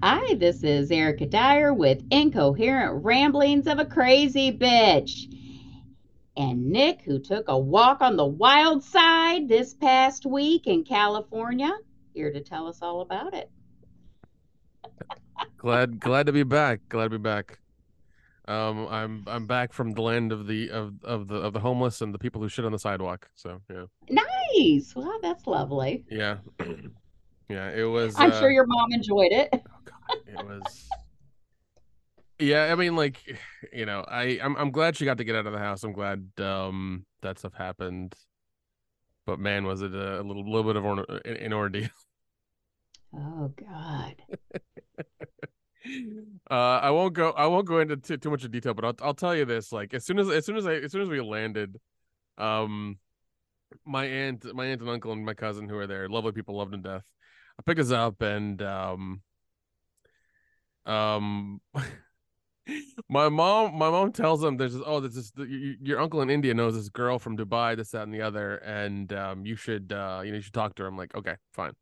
Hi, this is Erica Dyer with Incoherent Ramblings of a Crazy Bitch. And Nick, who took a walk on the wild side this past week in California, here to tell us all about it. glad glad to be back. Glad to be back. Um, I'm I'm back from the land of the of of the of the homeless and the people who shit on the sidewalk. So yeah. Nice. Well, that's lovely. Yeah. yeah. It was. I'm uh, sure your mom enjoyed it. it was. Yeah, I mean, like, you know, I I'm I'm glad she got to get out of the house. I'm glad um that stuff happened. But man, was it a, little little bit of an, an ordeal. Oh God. uh, I won't go. I won't go into too, too much of detail, but I'll I'll tell you this. Like as soon as as soon as I as soon as we landed, um, my aunt, my aunt and uncle and my cousin who are there, lovely people, loved to death. I pick us up and um, um. my mom my mom tells them there's this, oh there's this your uncle in india knows this girl from dubai this that and the other and um you should uh you know you should talk to her. I'm like okay fine.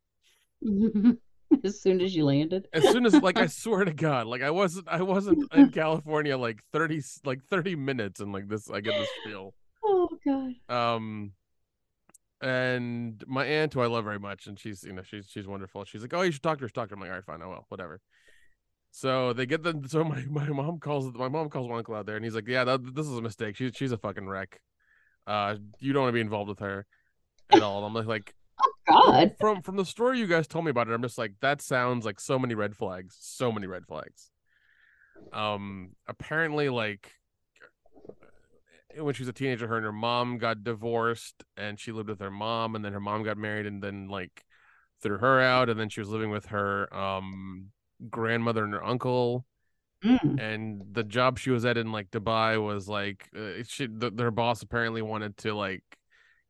As soon as you landed? As soon as like i swear to god like i wasn't i wasn't in california like 30 like 30 minutes and like this i get this feel. Oh god. Um and my aunt who i love very much and she's you know she's she's wonderful. She's like oh you should talk to her talk to her. I'm like all right fine i will whatever so they get the so my, my mom calls my mom calls my uncle out there and he's like yeah that, this is a mistake she's she's a fucking wreck uh you don't want to be involved with her at all and i'm like like oh God. From from the story you guys told me about it, I'm just like that sounds like so many red flags, so many red flags. Um, apparently, like when she was a teenager, her and her mom got divorced, and she lived with her mom, and then her mom got married, and then like threw her out, and then she was living with her um grandmother and her uncle. Mm. And the job she was at in like Dubai was like uh, she the, their boss apparently wanted to like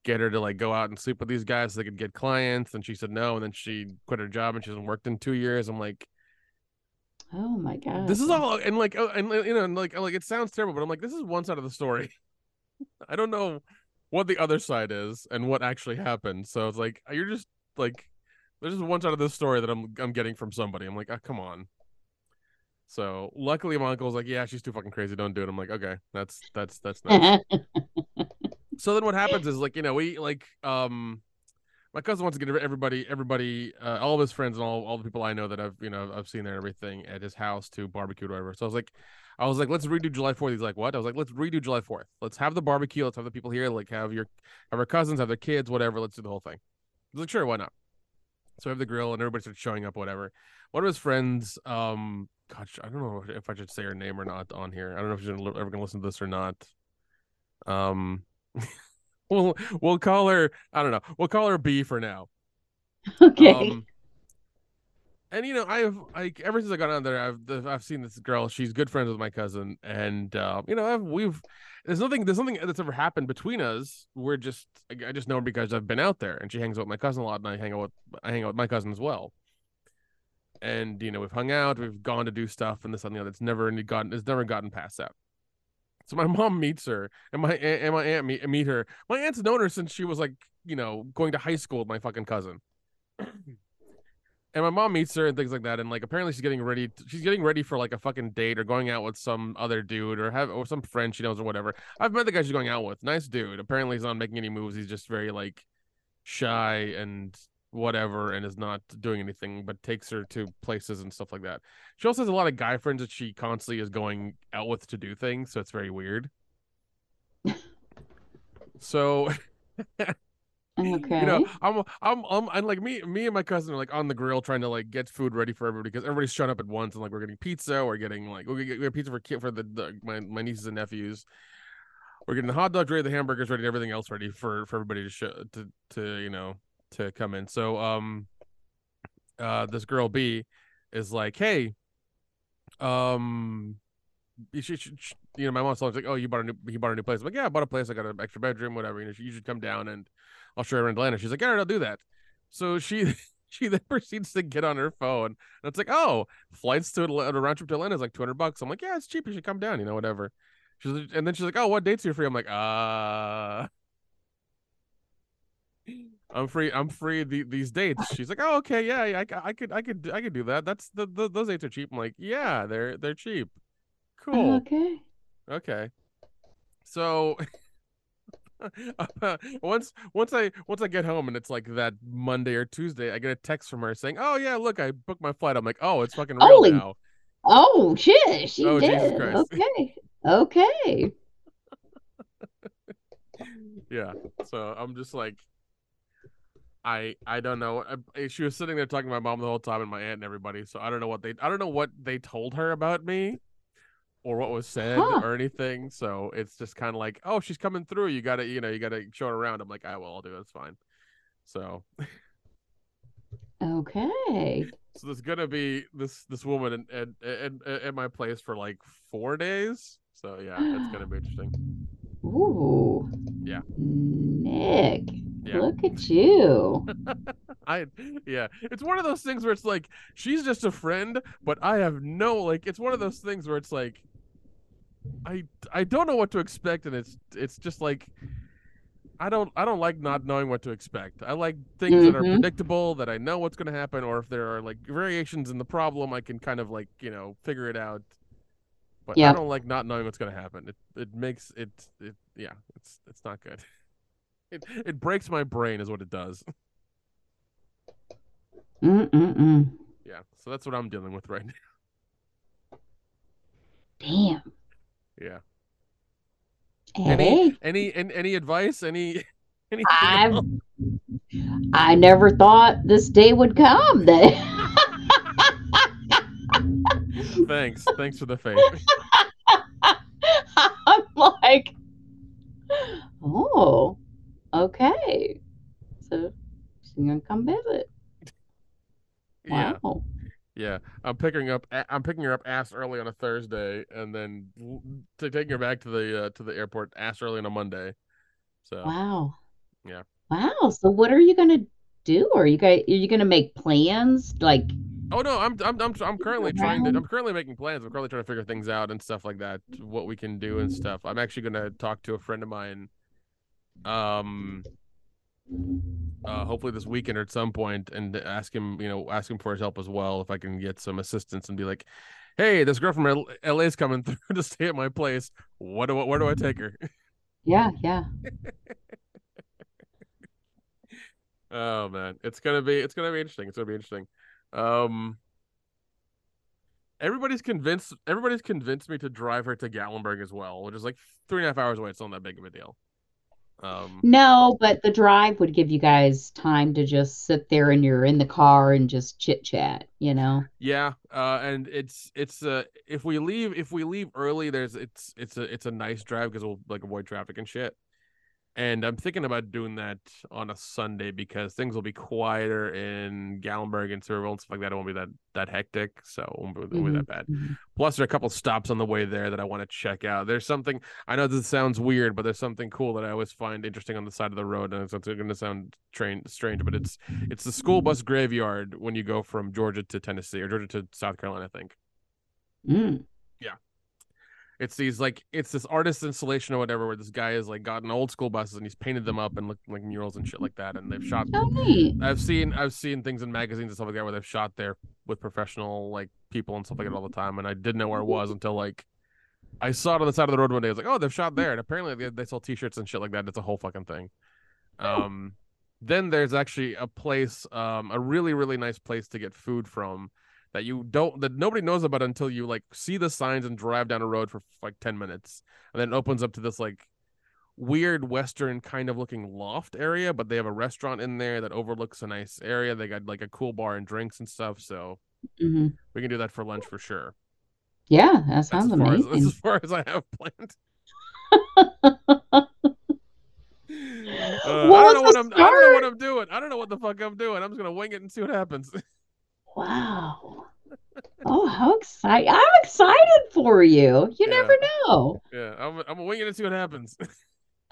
get her to like go out and sleep with these guys so they could get clients. And she said no. And then she quit her job and she hasn't worked in two years. I'm like oh my god. this is all and like uh, and you know and like like it sounds terrible but i'm like this is one side of the story. I don't know what the other side is and what actually happened. So it's like you're just like there's just one side of this story that i'm i'm getting from somebody. I'm like oh, come on. So luckily my uncle's like yeah she's too fucking crazy. Don't do it. I'm like okay that's that's that's nice. So then what happens is like you know we like um my cousin wants to get everybody everybody uh, all of his friends and all, all the people i know that i've you know i've seen there and everything at his house to barbecue or whatever. So i was like i was like let's redo july 4th he's like what? I was like let's redo july 4th let's have the barbecue. Let's have the people here like have your have our cousins have their kids whatever. Let's do the whole thing. Was like sure why not so I have the grill and everybody starts showing up whatever one of his friends um gosh i don't know if i should say her name or not on here i don't know if she's ever gonna listen to this or not um we'll we'll call her I don't know. We'll call her B for now. Okay. Um, and you know, I've like ever since I got on there, I've I've seen this girl. She's good friends with my cousin, and uh, you know, I've we've there's nothing there's nothing that's ever happened between us. We're just I just know her because I've been out there, and she hangs out with my cousin a lot, and I hang out with I hang out with my cousin as well. And you know, we've hung out, we've gone to do stuff, and this and the other. It's never gotten it's never gotten past that. So my mom meets her, and my aunt, and my aunt meet, meet her. My aunt's known her since she was like, you know, going to high school with my fucking cousin. And my mom meets her and things like that. And like, apparently she's getting ready. To, she's getting ready for like a fucking date or going out with some other dude or have or some friend she knows or whatever. I've met the guy she's going out with. Nice dude. Apparently he's not making any moves. He's just very like shy and whatever and is not doing anything but takes her to places and stuff like that. She also has a lot of guy friends that she constantly is going out with to do things, so it's very weird. so okay. You know, I'm, I'm, I'm, and like me, me and my cousin are like on the grill trying to like get food ready for everybody because everybody's showing up at once and like we're getting pizza, we're getting like we get, we get pizza for kid for the, the my my nieces and nephews. We're getting the hot dogs ready, the hamburgers ready, everything else ready for for everybody to show to to you know to come in. So um uh this girl B is like, "Hey, um you should, you know, my mom's like, "Oh, you bought a new, he bought a new place." I'm like, "Yeah, I bought a place. I got an extra bedroom, whatever. You know, you should come down and I'll show you around Atlanta." She's like, "All right, I'll do that." So she she then proceeds to get on her phone, and it's like, "Oh, flights to a round trip to Atlanta is like two hundred bucks." I'm like, "Yeah, it's cheap. You should come down. You know, whatever." She's like, and then she's like, "Oh, what dates are you free?" I'm like, "Uh." I'm free. I'm free the, these dates. She's like, oh, okay, yeah, yeah, I, I could, I could, I could do that. That's the, the those dates are cheap. I'm like, yeah, they're they're cheap. Cool. Okay. Okay. So once once I once I get home and it's like that Monday or Tuesday, I get a text from her saying, "Oh yeah, look, I booked my flight." I'm like, "Oh, it's fucking real Holy- now." Oh shit, she Oh, did. Okay. Okay. Yeah. So I'm just like, I I don't know. I, she was sitting there talking to my mom the whole time and my aunt and everybody. So I don't know what they I don't know what they told her about me. Or what was said Huh. or anything, so it's just kind of like, oh, she's coming through. You gotta, you know, you gotta show her around. I'm like, ah, I will, I'll do it. It's fine. So Okay. So there's gonna be this this woman at at, at, at my place for like four days. So yeah, it's gonna be interesting. Ooh. Yeah. Nick, Yeah. look at you. I yeah, it's one of those things where it's like she's just a friend, but I have no like. It's one of those things where it's like, I I don't know what to expect, and it's it's just like. I don't I don't like not knowing what to expect. I like things that are Mhm. predictable that I know what's going to happen or if there are like variations in the problem I can kind of like, you know, figure it out. But I don't like not knowing what's going to happen. It it makes it it yeah, it's it's not good. It it breaks my brain is what it does. Mm-mm-mm. Yeah. So that's what I'm dealing with right now. Damn. Yeah. Hey, Any any any advice? Any anything I've else? I never thought this day would come. That Thanks. Thanks for the faith. I'm like, oh, okay. So she's gonna come visit. Yeah. Wow. Yeah, I'm picking up. I'm picking her up ass early on a Thursday, and then to taking her back to the uh, to the airport ass early on a Monday. So Wow. Yeah. Wow. So what are you gonna do? Are you guys are you gonna make plans? Like oh no, I'm I'm I'm I'm currently trying to. I'm currently making plans. I'm currently trying to figure things out and stuff like that. What we can do and stuff. I'm actually gonna talk to a friend of mine. Um. Uh, hopefully this weekend or at some point, and ask him, you know, ask him for his help as well, if I can get some assistance, and be like, "Hey, this girl from L- LA is coming through to stay at my place. What do I, where do I take her?" yeah, yeah. Oh man, it's gonna be it's gonna be interesting. It's gonna be interesting. Um, everybody's convinced. Everybody's convinced me to drive her to Gatlinburg as well, which is like three and a half hours away. It's not that big of a deal. Um, No, but the drive would give you guys time to just sit there and you're in the car and just chit chat, you know? yeah. Uh, and it's it's uh if we leave if we leave early, there's it's it's a it's a nice drive because we'll like avoid traffic and shit. And I'm thinking about doing that on a Sunday because things will be quieter in Gatlinburg and Sevierville and stuff like that. It won't be that that hectic, so it won't be, it won't be that bad. Mhm. Plus, there are a couple stops on the way there that I want to check out. There's something I know this sounds weird, but there's something cool that I always find interesting on the side of the road, and it's, it's going to sound train, strange, but it's it's the school bus graveyard when you go from Georgia to Tennessee or Georgia to South Carolina, I think. Mm. It's these like it's this artist installation or whatever where this guy has like gotten old school buses and he's painted them up and look like murals and shit like that, and they've shot Oh, neat. I've seen I've seen things in magazines and stuff like that where they've shot there with professional like people and stuff like that all the time, and I didn't know where it was until like I saw it on the side of the road one day. I was like, oh, they've shot there, and apparently they, they sell T-shirts and shit like that. It's a whole fucking thing. Um, then there's actually a place, um, a really really nice place to get food from that you don't that nobody knows about until you like see the signs and drive down a road for like ten minutes, and then it opens up to this like weird western kind of looking loft area, but they have a restaurant in there that overlooks a nice area. They got like a cool bar and drinks and stuff, so Mhm. we can do that for lunch for sure. Yeah, that sounds as as, that's amazing. as far as I have planned. Uh, I don't know was what the I'm. I don't know what? I'm doing. I don't know what the fuck I'm doing. I'm just gonna wing it and see what happens. Wow. Oh, how excited. I'm excited for you. You Yeah. never know. yeah, I'm. I'm it and see what happens.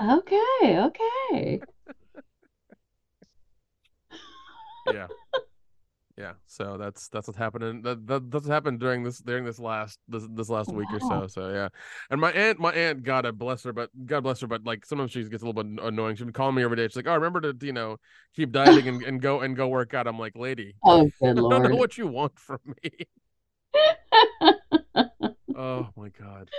Okay, okay. yeah. Yeah so that's that's what's happening that, that that's what happened during this during this last this this last week or so so yeah. And my aunt my aunt god bless her but god bless her but like sometimes she gets a little bit annoying she'd calling me every day she's like oh remember to you know keep dieting and, and go and go work out. I'm like lady Oh, i don't know what you want from me. Oh my god.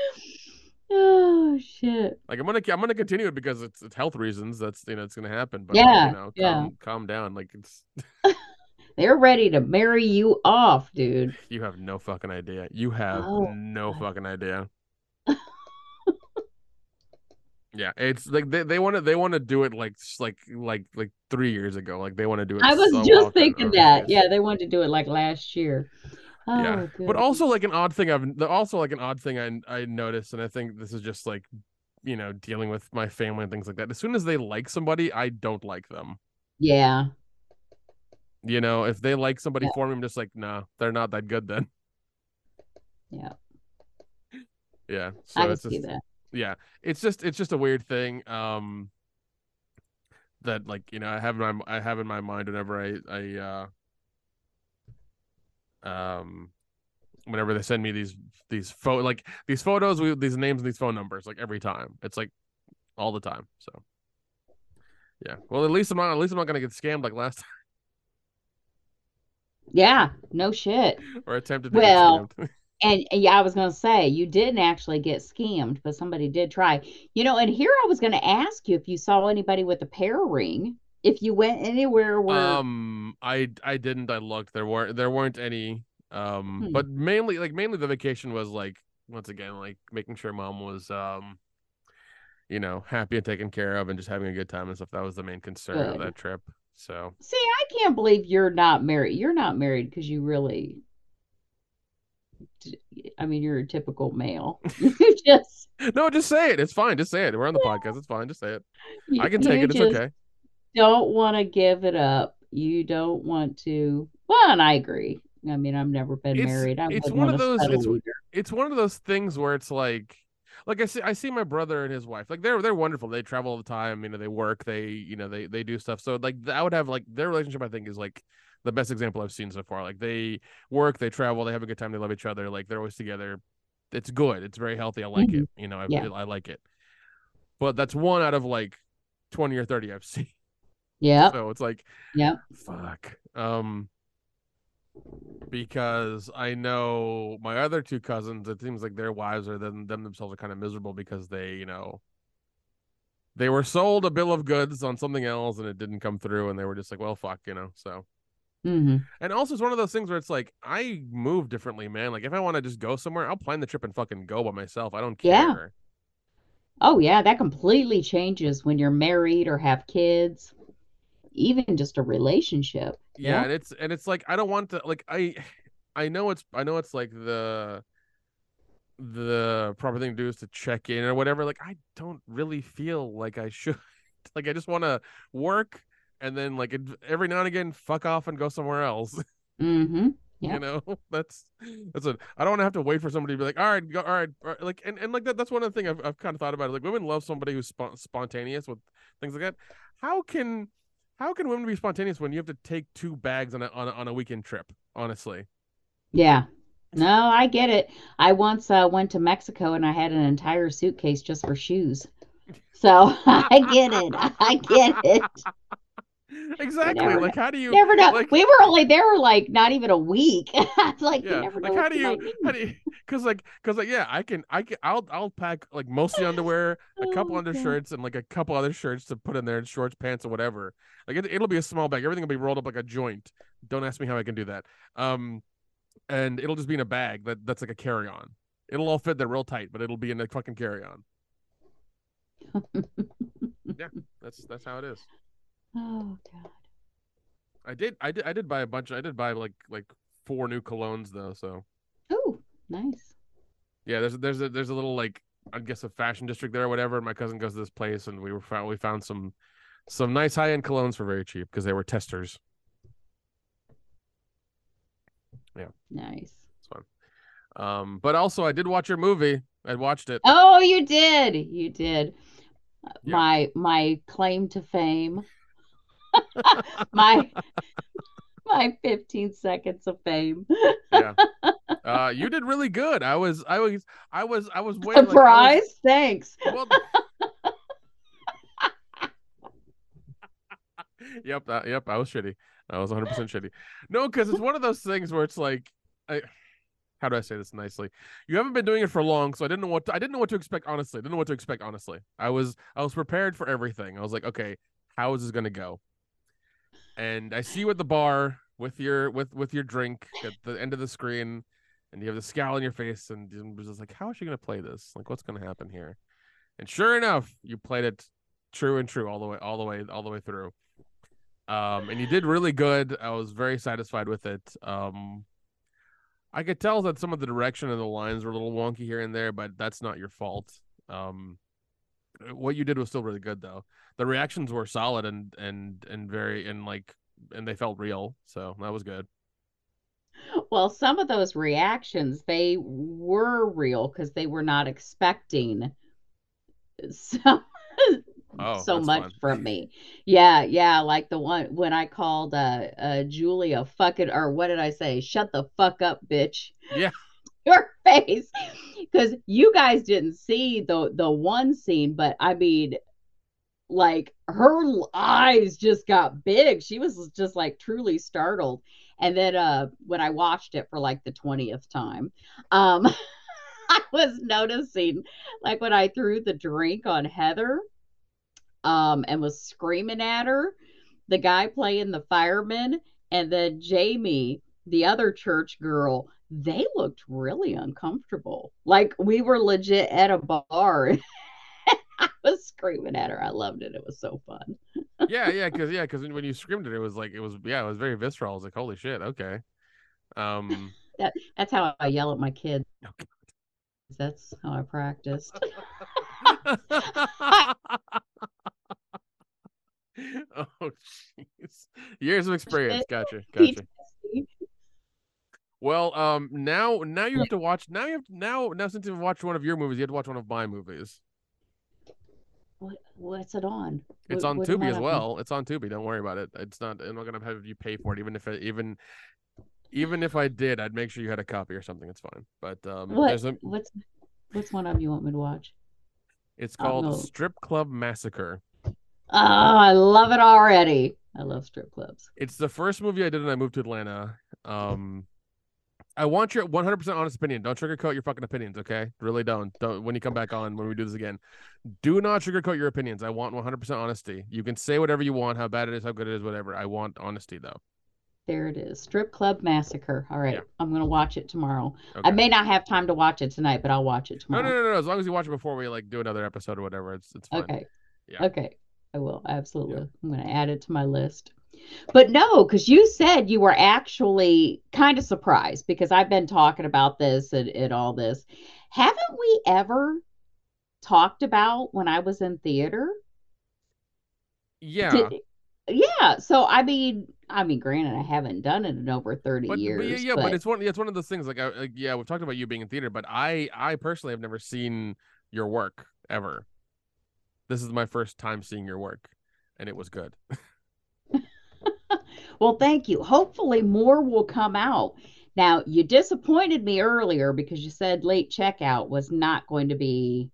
Oh shit. like i'm gonna i'm gonna continue it because it's it's health reasons that's you know it's gonna happen but Yeah, you know yeah. calm calm down like it's They're ready to marry you off, dude. you have no fucking idea you have Oh, no God. fucking idea yeah it's like they, they want to they want to do it like like like like three years ago like they want to do it I was so just thinking that. Yeah, they wanted to do it like last year. Oh, yeah but also like an odd thing i've also like an odd thing i i noticed and i think this is just like you know dealing with my family and things like that as soon as they like somebody i don't like them yeah. You know if they like somebody Yeah. for me i'm just like nah they're not that good then Yeah. yeah so I it's see just that. yeah it's just it's just a weird thing um that like you know i have in my i have in my mind whenever i i uh um whenever they send me these these photo like these photos with these names and these phone numbers like every time it's like all the time so yeah well at least i'm not at least i'm not gonna get scammed like last time Yeah, no shit. or attempted to Well, get scammed And, yeah, I was going to say, you didn't actually get scammed, but somebody did try. You know, and here I was going to ask you if you saw anybody with a pair ring, if you went anywhere where, Um, I I didn't. I looked. There weren't there weren't any. Um, Hmm. but mainly like mainly the vacation was like once again like making sure mom was um, you know, happy and taken care of and just having a good time and stuff. That was the main concern of that trip. So see, I can't believe you're not married. You're not married because you really, I mean, you're a typical male. You just, no, just say it. It's fine. Just say it. We're on the podcast. It's fine. Just say it. you, I can take it. It's okay. don't want to give it up. You don't want to. Well, and I agree. I mean, I've never been It's- married. I it's one of those- it's- It's one of those things where it's like. Like I see, I see my brother and his wife. Like they're they're wonderful. They travel all the time. You know, they work. They you know they they do stuff. So like I would have like their relationship. I think is like the best example I've seen so far. Like they work, they travel, they have a good time, they love each other. Like they're always together. It's good. It's very healthy. I like it. You know, I, Mm-hmm. Yeah. I like it. But that's one out of like twenty or thirty I've seen. Yep. So it's like yeah. fuck. Um, because I know my other two cousins. It seems like their wives are them them themselves are kind of miserable because they you know they were sold a bill of goods on something else and it didn't come through and they were just like well fuck you know so hmm and also it's one of those things where it's like I move differently man like if I want to just go somewhere I'll plan the trip and fucking go by myself I don't care Yeah. Oh, yeah. That completely changes when you're married or have kids, even just a relationship. yeah Yeah. and it's and it's like i don't want to like i i know it's i know it's like the the proper thing to do is to check in or whatever like i don't really feel like i should like i just want to work and then like every now and again fuck off and go somewhere else Mm-hmm. you know that's that's it i don't want to have to wait for somebody to be like all right go all right, all right," like and, and like that that's one of the things I've, I've kind of thought about it like women love somebody who's spon- spontaneous with things like that how can how can women be spontaneous when you have to take two bags on a on a, on a weekend trip honestly Yeah. No, I get it. I once uh, went to Mexico and I had an entire suitcase just for shoes. So I get it. I get it. exactly never like how do you Never know. like We were only there like not even a week. It's like you yeah never know like what how do you how do you because like because like yeah i can i can i'll i'll pack like mostly underwear a couple Oh, undershirts and like a couple other shirts to put in there and shorts pants or whatever. Like it, it'll be a small bag. Everything will be rolled up like a joint. Don't ask me how i can do that. Um and it'll just be in a bag that that's like a carry-on. It'll all fit there real tight but it'll be in a fucking carry-on. Yeah that's that's how it is Oh God. i did i did i did buy a bunch i did buy like like four new colognes though so Oh, nice. Yeah, there's there's a there's a little like I guess a fashion district there or whatever. And my cousin goes to this place, and we were found we found some some nice high end colognes for very cheap because they were testers. Yeah. Nice. It's fun. Um, but also I did watch your movie. I watched it. Oh, you did. You did. Yeah. My my claim to fame. my My 15 seconds of fame. Yeah. Uh, you did really good. I was, I was, I was, I was waiting. Surprise! Like, was, Thanks. Well, yep, uh, yep. I was shitty. I was 100 percent shitty. No, because it's one of those things where it's like, I, how do I say this nicely? You haven't been doing it for long, so I didn't know what to, I didn't know what to expect. Honestly, I didn't know what to expect. Honestly, I was I was prepared for everything. I was like, okay, how is this gonna go? And I see you at the bar with your with with your drink at the end of the screen, and you have the scowl on your face, and it was just like, how is she gonna play this? Like, what's gonna happen here? And sure enough, you played it true and true all the way, all the way, all the way through. Um, and you did really good. I was very satisfied with it. Um, I could tell that some of the direction and the lines were a little wonky here and there, but that's not your fault. Um, what you did was still really good though. The reactions were solid and and and very and like and they felt real, so that was good. Well, some of those reactions they were real because they were not expecting some oh, so much fun. from me. Yeah, yeah, like the one when I called uh uh Julia fucking or what did I say? Shut the fuck up, bitch. Yeah. Your face. Cuz you guys didn't see the the one scene, but I mean like her eyes just got big. She was just like truly startled. And then uh when I watched it for like the 20th time, um I was noticing like when I threw the drink on Heather, um, and was screaming at her. The guy playing the fireman, and then Jamie, the other church girl, they looked really uncomfortable. Like we were legit at a bar. I was screaming at her. I loved it. It was so fun. yeah, yeah, because yeah, because when you screamed it, it was like it was yeah, it was very visceral. I was like, holy shit, okay. Um, that that's how I yell at my kids. Okay. That's how I practiced. oh jeez. Years of experience. Gotcha. Gotcha. Well, um, now now you have to watch. Now you have to, now now since you've watched one of your movies, you have to watch one of my movies. What what's it on? It's on what Tubi as well. On? It's on Tubi. Don't worry about it. It's not. I'm not gonna have you pay for it, even if it, even even if I did, I'd make sure you had a copy or something. It's fine. But um, what, a, what's what's one of you want me to watch? It's called Strip Club Massacre. Oh, I love it already. I love strip clubs. It's the first movie I did when I moved to Atlanta. Um, I want your 100% honest opinion. Don't sugarcoat your fucking opinions, okay? Really don't. Don't when you come back on when we do this again. Do not sugarcoat your opinions. I want 100% honesty. You can say whatever you want, how bad it is, how good it is, whatever. I want honesty though. There it is. Strip Club Massacre. All right. Yeah. I'm going to watch it tomorrow. Okay. I may not have time to watch it tonight, but I'll watch it tomorrow. No, no, no, no. As long as you watch it before we like do another episode or whatever, it's it's fine. Okay. Yeah. Okay. I will absolutely. Yeah. I'm going to add it to my list. But no, because you said you were actually kind of surprised because I've been talking about this and, and all this. Haven't we ever talked about when I was in theater? Yeah. Did, yeah. So I mean, I mean, granted, I haven't done it in over thirty but, years. But yeah, yeah, but... but it's one. It's one of those things. Like, I, like, yeah, we've talked about you being in theater, but I, I personally have never seen your work ever. This is my first time seeing your work, and it was good. well, thank you. Hopefully, more will come out. Now, you disappointed me earlier because you said late checkout was not going to be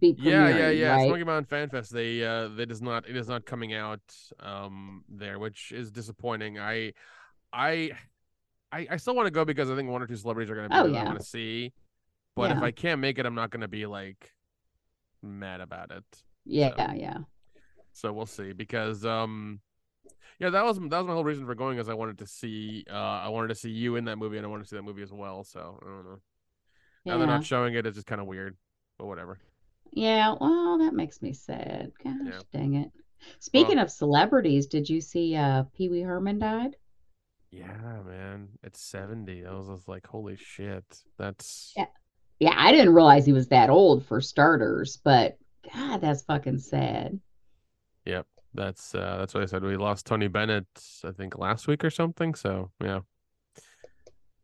be yeah yeah yeah right? smoky mountain fan fest they uh they does not it is not coming out um there which is disappointing i i i, I still want to go because i think one or two celebrities are going to be oh, yeah. i want to see but yeah. if i can't make it i'm not going to be like mad about it. Yeah, so, yeah. So we'll see because um yeah, that was that was my whole reason for going is I wanted to see uh I wanted to see you in that movie and I wanted to see that movie as well. So I don't know. Yeah. Now they're not showing it, it's just kind of weird. But whatever. Yeah, well, that makes me sad. Gosh, yeah. dang it. Speaking well, of celebrities, did you see uh Pee Wee Herman died? Yeah, man. It's 70. I was just like, holy shit. That's Yeah yeah, I didn't realize he was that old for starters, but God, that's fucking sad. Yep. That's uh that's what I said. We lost Tony Bennett, I think last week or something. So yeah.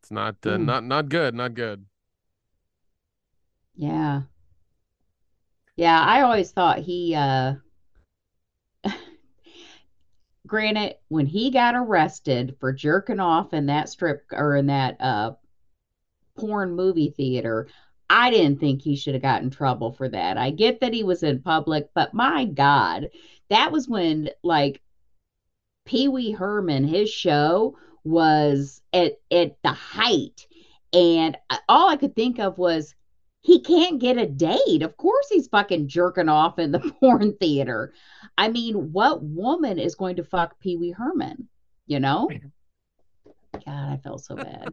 It's not uh, mm. not not good, not good. Yeah. Yeah, I always thought he uh granted, when he got arrested for jerking off in that strip or in that uh porn movie theater, I didn't think he should have gotten in trouble for that. I get that he was in public, but my God, that was when like Pee Wee Herman, his show was at at the height, and uh, all I could think of was he can't get a date. Of course, he's fucking jerking off in the porn theater. I mean, what woman is going to fuck Pee Wee Herman? You know? God, I felt so bad.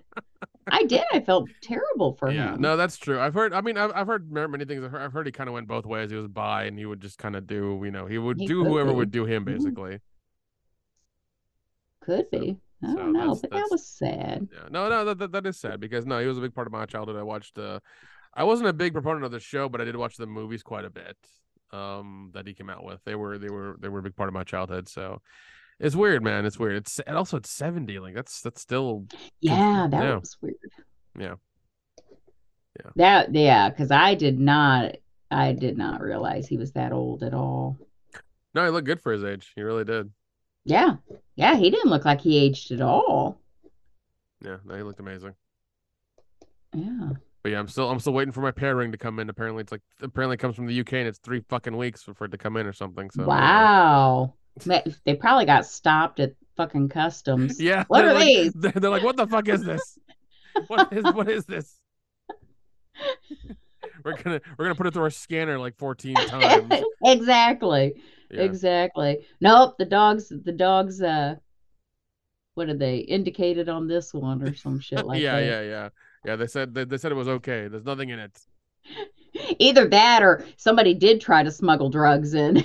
I did. I felt terrible for yeah, him. no, that's true. I've heard. I mean, I've, I've heard many things. I've heard, I've heard he kind of went both ways. He was bi, and he would just kind of do, you know, he would He do whoever be. would do him, Mhm. basically. Could So- be. I don't know, that's- but that's- that was sad. Yeah, no, no, that, that that is sad because no, he was a big part of my childhood. I watched. uh I wasn't a big proponent of the show, but I did watch the movies quite a bit. Um, that he came out with. They were they were they were a big part of my childhood. So it's weird, man. It's weird. It's and also it's seventy. Like that's that's still Yeah, that yeah. was weird. Yeah. Yeah. That yeah, because I did not I did not realize he was that old at all. no. He looked good for his age. He really did. Yeah. Yeah, he didn't look like he aged at all. Yeah, no, he looked amazing. Yeah. But yeah, I'm still I'm still waiting for my pair ring to come in. Apparently, it's like apparently it comes from the UK and it's three fucking weeks for, it to come in or something. So wow. They probably got stopped at fucking customs. Yeah. What they're like, these? They're, like, what the fuck is this? What is what is this? we're gonna we're gonna put it through our scanner like 14 times. exactly. Yeah. Exactly. Nope, the dogs the dogs uh what did they indicated on this one or some shit like yeah, that. yeah, yeah. Yeah, they said they, they said it was okay. There's nothing in it. Either that or somebody did try to smuggle drugs in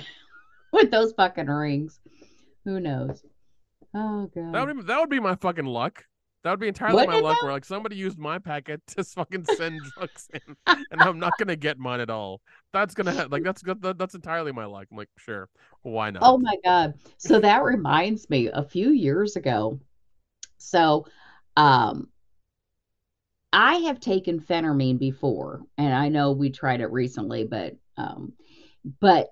with those fucking rings. Who knows? Oh god. That would be, that would be my fucking luck. That would be entirely Wouldn't my luck. though? Where like somebody used my packet to fucking send drugs in, and I'm not gonna get mine at all. That's gonna ha- like that's that, that's entirely my luck. I'm like, sure, why not? Oh my God. So that reminds me a few years ago. So um I have taken phentermine before, and I know we tried it recently, but um but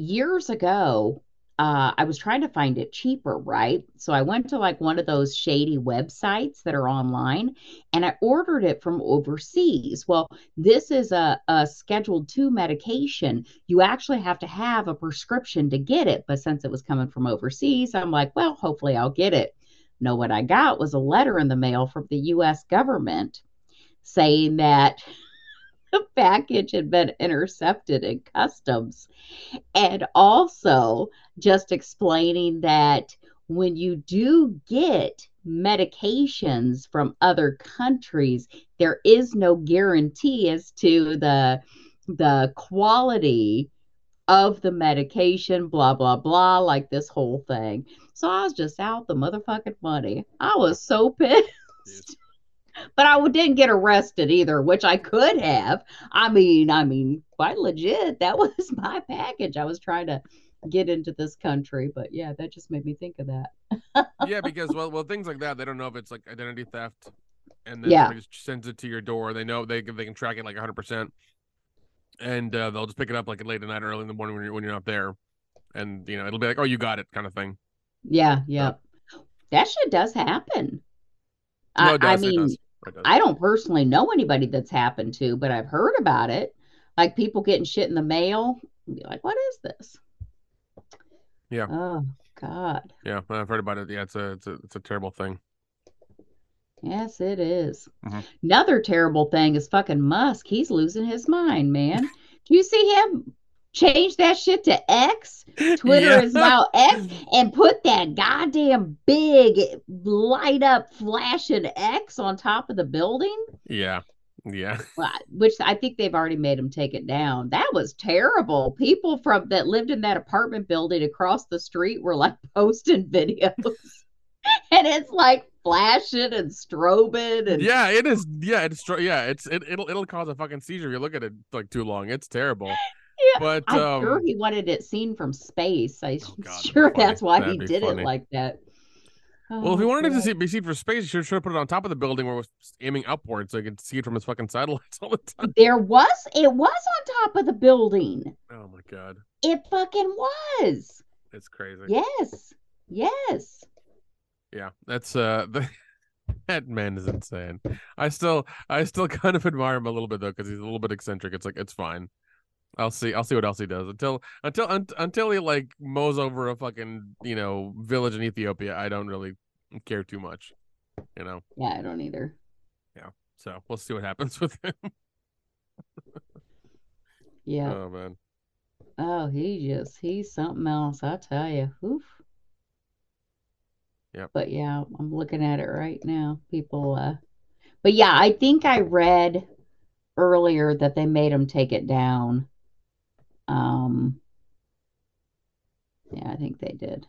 years ago, uh I was trying to find it cheaper, right? So I went to like one of those shady websites that are online and I ordered it from overseas. Well, this is a, a scheduled two medication you actually have to have a prescription to get it. But since it was coming from overseas, I'm like, well, hopefully I'll get it. No, what I got was a letter in the mail from the US government saying that the package had been intercepted in customs. And also just explaining that when you do get medications from other countries, there is no guarantee as to the the quality of the medication, blah, blah, blah, like this whole thing. So I was just out the motherfucking money. I was so pissed. But I didn't get arrested either, which I could have. I mean, I mean, quite legit. That was my package. I was trying to get into this country, but yeah, that just made me think of that. yeah, because well, well, things like that, they don't know if it's like identity theft, and then Yeah. somebody just sends it to your door. They know they can they can track it like 100, percent and uh, they'll just pick it up like late at night, or early in the morning when you're when you're not there, and you know it'll be like, oh, you got it, kind of thing. Yeah, yeah. That shit does happen. No, I, I does, it mean. I don't personally know anybody that's happened to, but I've heard about it. Like people getting shit in the mail. and Be like, what is this? Yeah. Oh God. Yeah, I've heard about it. Yeah, it's a it's a it's a terrible thing. Yes, it is. Mhm. Another terrible thing is fucking Musk. He's losing his mind, man. Do you see him change that shit to X? Twitter Yeah. is now X and put that goddamn big light up flashing X on top of the building. Yeah, yeah. Which I think they've already made them take it down. That was terrible. People from that lived in that apartment building across the street were like posting videos. and it's like flashing and strobing and Yeah, it is. Yeah, it's yeah, it's it, it'll it'll cause a fucking seizure. if You look at it like too long. It's terrible. Yeah, but I'm um, sure he wanted it seen from space. I'm Oh, God, sure that's why That'd he did funny. it like that. well, if he Oh, wanted it to see, be seen for space, he should, should have put it on top of the building where it was aiming upwards, so he could see it from his fucking satellites all the time. There was it was on top of the building. Oh my god, It fucking was. it's crazy. Yes. Yes. Yeah, that's uh the, that man is insane. I still I still kind of admire him a little bit though because he's a little bit eccentric. It's like it's fine. I'll see I'll see what else he does until until un, until he like mows over a fucking you know village in Ethiopia. I don't really care too much, you know. Yeah, I don't either. Yeah, so we'll see what happens with him. Yeah. Oh man. Oh, he just he's something else, I tell you. Oof. Yep. But yeah, I'm looking at it right now. People uh but yeah, I think I read earlier that they made him take it down. Um yeah, I think they did.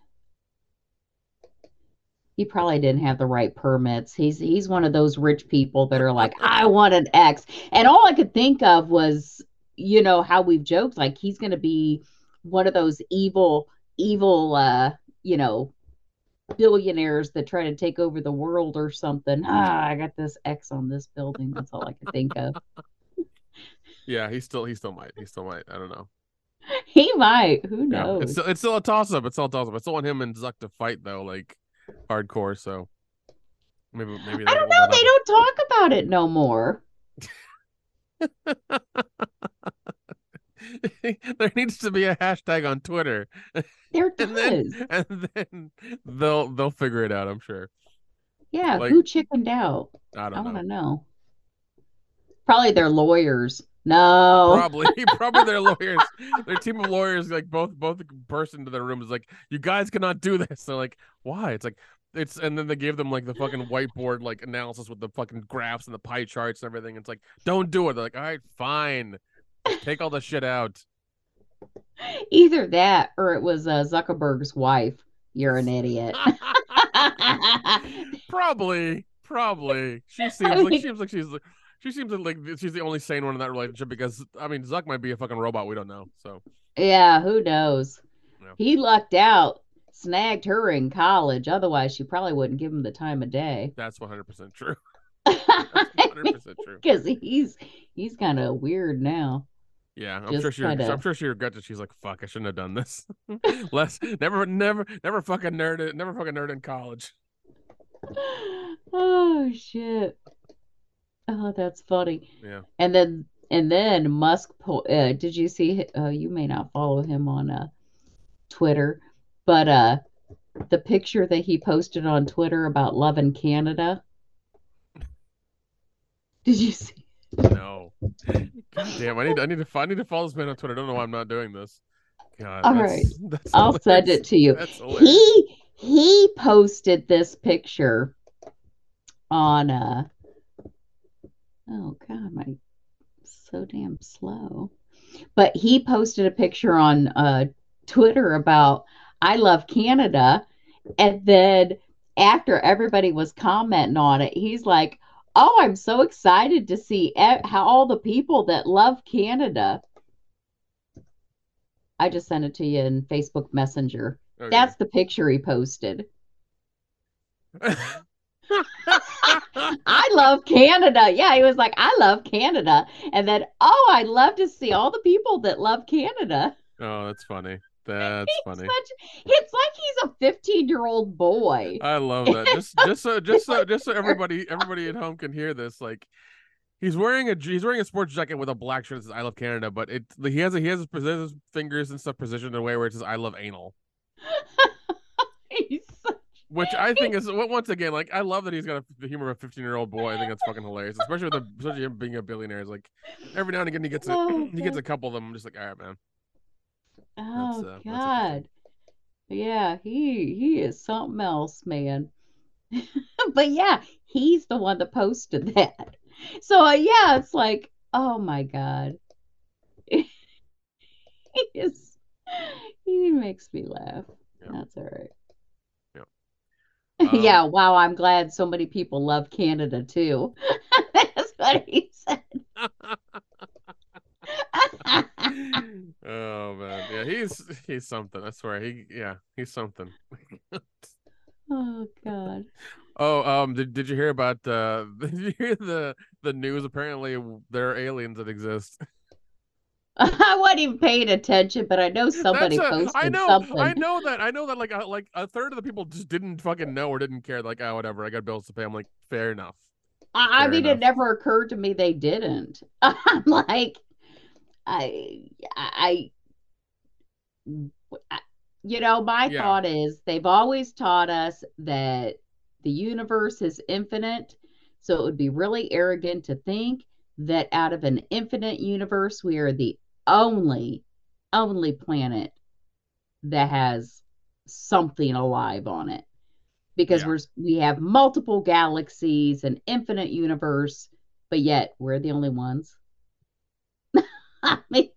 He probably didn't have the right permits. He's he's one of those rich people that are like, I want an X. And all I could think of was, you know, how we've joked, like he's gonna be one of those evil, evil uh, you know, billionaires that try to take over the world or something. Ah, I got this X on this building. That's all I could think of. Yeah, he still he still might. He still might. I don't know. He might. Who Yeah. knows? It's still it's still a toss up. It's still a toss up. I still want him and Zuck to fight though, like hardcore. So maybe maybe I don't know. They don't talk about it no more. there needs to be a hashtag on Twitter, There and then does. and then they'll they'll figure it out. I'm sure. Yeah, like- who chickened out? I I don't want know. to know. Probably their lawyers. No. Probably, probably their lawyers, their team of lawyers, like both both burst into their room is like, you guys cannot do this. They're like, why? It's like it's and then they gave them like the fucking whiteboard like analysis with the fucking graphs and the pie charts and everything. It's like, don't do it. They're like, all right, fine, take all the shit out. Either that or it was uh, Zuckerberg's wife. You're an idiot. probably, probably. She seems I like she seems like she's like she seems like she's the only sane one in that relationship because I mean Zuck might be a fucking robot. We don't know. So yeah, who knows? Yeah. He lucked out, snagged her in college. Otherwise, she probably wouldn't give him the time of day. that's 100 percent true. 100 percent true. Because he's he's kind of weird now. Yeah, I'm Just sure she. kinda- I'm sure she regrets it. She's like, "Fuck, I shouldn't have done this." Less, never, never, never fucking nerd it. Never fucking nerd in college. Oh shit. Oh, that's funny. Yeah. And then and then Musk po- uh, did you see uh you may not follow him on uh Twitter, but uh the picture that he posted on Twitter about loving Canada. Did you see? No. God damn, I need, I need to, I need to follow this man on Twitter. I don't know why I'm not doing this. God. All that's, right. That's I'll send it to you. He he posted this picture on uh oh god my so damn slow. But he posted a picture on uh twitter about i love canada. And then after everybody was commenting on it he's like oh i'm so excited to see e- how all the people that love canada i just sent it to you in facebook messenger. Okay. that's the picture he posted I love Canada. Yeah, he was like, I love Canada. And then, oh, I'd love to see all the people that love Canada. oh, that's funny. That's He's funny. such- it's like he's a 15 year old boy. I love that. Just, just so, just so, just so everybody, everybody at home can hear this. Like, he's wearing a, he's wearing a sports jacket with a black shirt that says "I love Canada," but it, he has, a, he has his, his fingers and stuff positioned in a way where it says "I love anal." Which I think is once again like I love that he's got a, the humor of a 15 year old boy. I think that's fucking hilarious, especially with the, especially him being a billionaire. Is like every now and again he gets a, Oh, he gets a couple of them. I'm just like, all right, man. oh, uh, God. Yeah, he he is something else, man. but yeah, he's the one that posted that. So uh, yeah, it's like, oh my God. he is he makes me laugh. Yeah. That's all right. Yeah. Um, yeah, wow, I'm glad so many people love Canada too. That's what he said. oh man, yeah, he's he's something. I swear, he yeah, he's something. oh God. Oh, um, did did you hear about uh? Did you hear the the news? Apparently, there are aliens that exist. I wasn't even paying attention, but I know somebody a- posted I know, something. I know that, I know that. Like, uh, like a third of the people just didn't fucking know or didn't care. Like, oh, whatever, I got bills to pay. I'm like, fair enough. I, I mean, enough. it never occurred to me they didn't. I'm like, I, I, I you know, my Yeah. thought is they've always taught us that the universe is infinite. So it would be really arrogant to think that out of an infinite universe, we are the only, only planet that has something alive on it because Yeah. we're we have multiple galaxies an infinite universe but yet we're the only ones i mean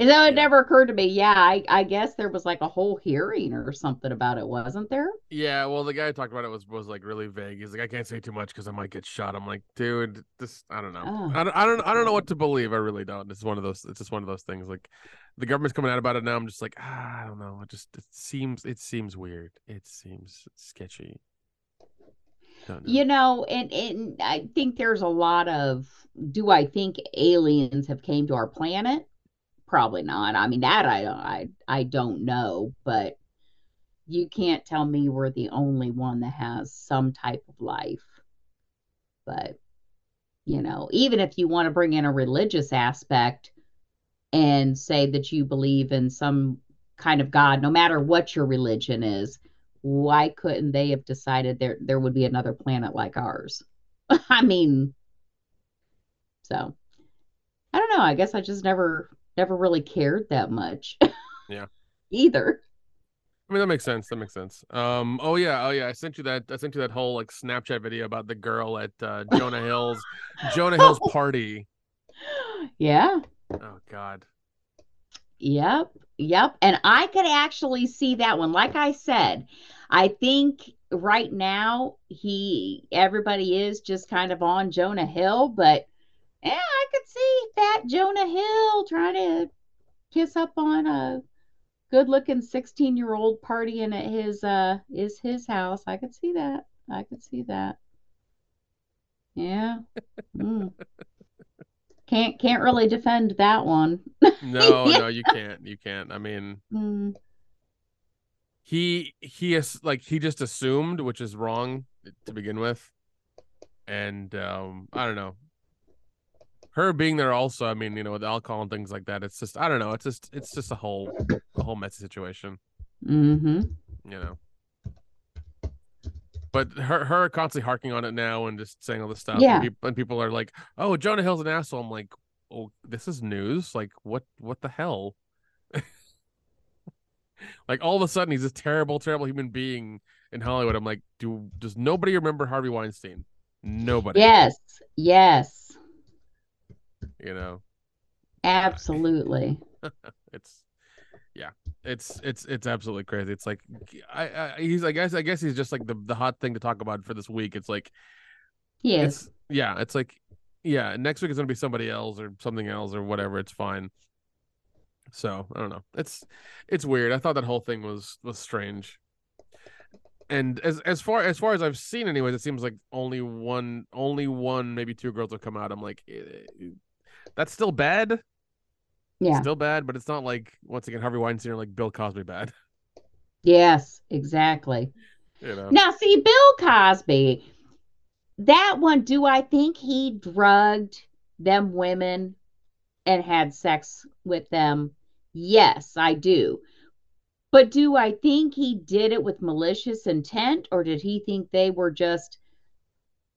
and so it never occurred to me yeah I, I guess there was like a whole hearing or something about it wasn't there Yeah, well, the guy who talked about it was was like really vague. He's like, I can't say too much because I might get shot. I'm like, dude, this, I don't know. Oh. I don't, I don't, I don't know what to believe. I really don't. It's one of those. It's just one of those things. Like, the government's coming out about it now. I'm just like, ah, I don't know. It just, it seems, it seems weird. It seems sketchy. Know. you know and, and i think there's a lot of do i think aliens have came to our planet probably not. I mean that i don't i, I don't know but you can't tell me we're the only one that has some type of life. But you know even if you want to bring in a religious aspect and say that you believe in some kind of god no matter what your religion is why couldn't they have decided there there would be another planet like ours? I mean so i don't know. I guess i just never never really cared that much Yeah. either I mean, that makes sense. That makes sense. Um. Oh yeah. Oh yeah. I sent you that. I sent you that whole like Snapchat video about the girl at uh, Jonah Hill's Jonah Hill's party. yeah Oh God. Yep, yep. And I could actually see that one. Like I said, I think right now he everybody is just kind of on Jonah Hill, but yeah, I could see fat Jonah Hill trying to kiss up on a good-looking 16-year-old partying at his uh is his house. I could see that. I could see that. Yeah. Mm. Can't can't really defend that one. No, Yeah. no, you can't. You can't. I mean, Mm. he he is like he just assumed, which is wrong to begin with. And um, I don't know. Her being there also, I mean, you know, with alcohol and things like that, it's just I don't know. It's just it's just a whole a whole messy situation. Mm-hmm. you know. But her her constantly harking on it now and just saying all this stuff. Yeah. And, peop- and people are like, "Oh, Jonah Hill's an asshole." I'm like, "Oh, this is news. Like, what what the hell?" like all of a sudden, he's this terrible, terrible human being in Hollywood. I'm like, do does nobody remember Harvey Weinstein? Nobody. Yes, yes, You know, absolutely. it's yeah, it's it's it's absolutely crazy. It's like I, I he's I guess I guess he's just like the the hot thing to talk about for this week. It's like Yes. It's yeah, it's like yeah, next week is gonna be somebody else or something else or whatever. It's fine. So I don't know. It's it's weird. I thought that whole thing was was strange. And as as far as far as I've seen, anyways, it seems like only one, only one, maybe two girls have come out. I'm like, eh, that's still bad, Yeah. still bad, but it's not like once again Harvey Weinstein or like Bill Cosby bad. Yes, exactly. You know? Now, see, Bill Cosby, that one, do I think he drugged them women and had sex with them? Yes, I do. But do I think he did it with malicious intent, or did he think they were just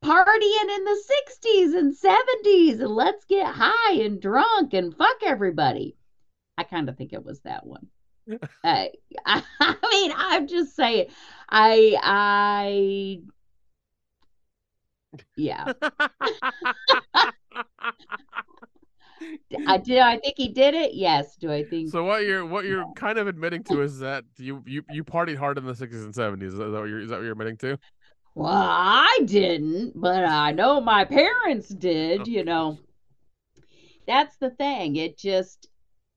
partying in the 60s and 70s and let's get high and drunk and fuck everybody? I kind of think it was that one. I, I mean, I'm just saying, I, I, yeah, I uh, do. I think he did it. Yes. Do I think? So what you're what you're kind of admitting to is that you you you partied hard in the 60s and 70s. Is that what you're is that what you're admitting to? Well, I didn't, but I know my parents did. You know, that's the thing. It just,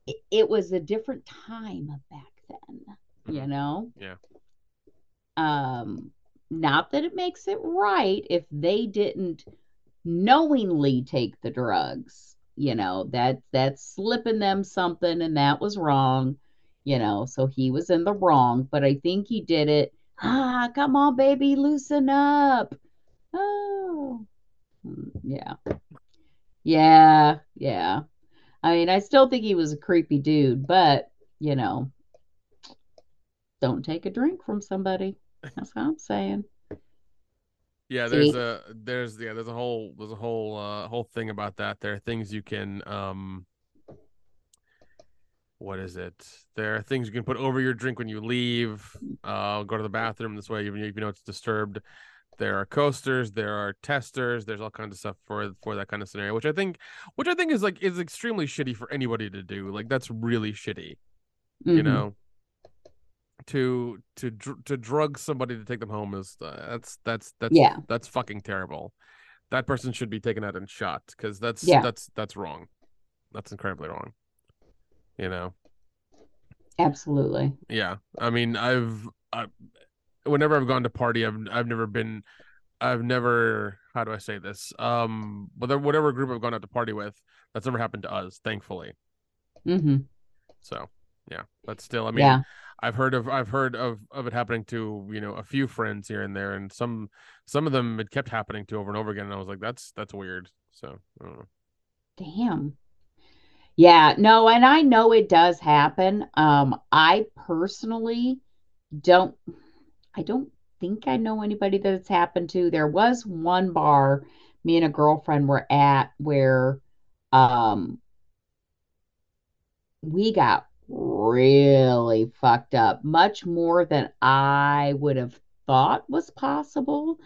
it, it was a different time back then. You Mhm. know. Yeah. Um, not that it makes it right if they didn't knowingly take the drugs. you know that that's slipping them something and that was wrong you know so he was in the wrong but i think he did it ah come on baby loosen up. Oh. Yeah. Yeah yeah. I mean i still think he was a creepy dude but you know don't take a drink from somebody. That's what i'm saying. Yeah, See? there's a there's yeah there's a whole there's a whole uh whole thing about that. There are things you can um what is it? There are things you can put over your drink when you leave. Uh go to the bathroom this way even if you know it's disturbed. There are coasters, there are testers, there's all kinds of stuff for for that kind of scenario, which I think which I think is like is extremely shitty for anybody to do. Like that's really shitty, you Mhm. know. To to dr- to drug somebody to take them home is uh, that's that's that's Yeah. that's fucking terrible. That person should be taken out and shot because that's Yeah. that's that's wrong. That's incredibly wrong. You know. absolutely Yeah. I mean, I've I, whenever I've gone to party, I've I've never been I've never how do I say this? Um whatever whatever group I've gone out to party with, that's never happened to us, thankfully. hmm So yeah. But still, I mean yeah I've heard of I've heard of of it happening to, you know, a few friends here and there and some some of them it kept happening to over and over again and I was like, that's that's weird. So I don't know. Damn. Yeah, no, and I know it does happen. Um, I personally don't I don't think I know anybody that it's happened to. There was one bar me and a girlfriend were at where um we got really fucked up, much more than I would have thought was possible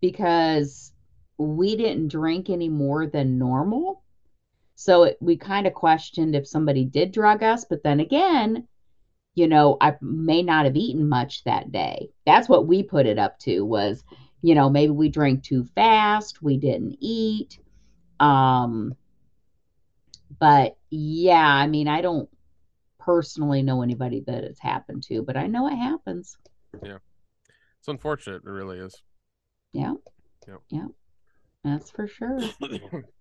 because we didn't drink any more than normal. So it, we kind of questioned if somebody did drug us, but then again, you know, I may not have eaten much that day. That's what we put it up to was, you know, maybe we drank too fast, we didn't eat. Um, but yeah, I mean, I don't personally know anybody that it's happened to, but I know it happens. Yeah. It's unfortunate, it really is. Yeah. Yeah. Yeah. That's for sure.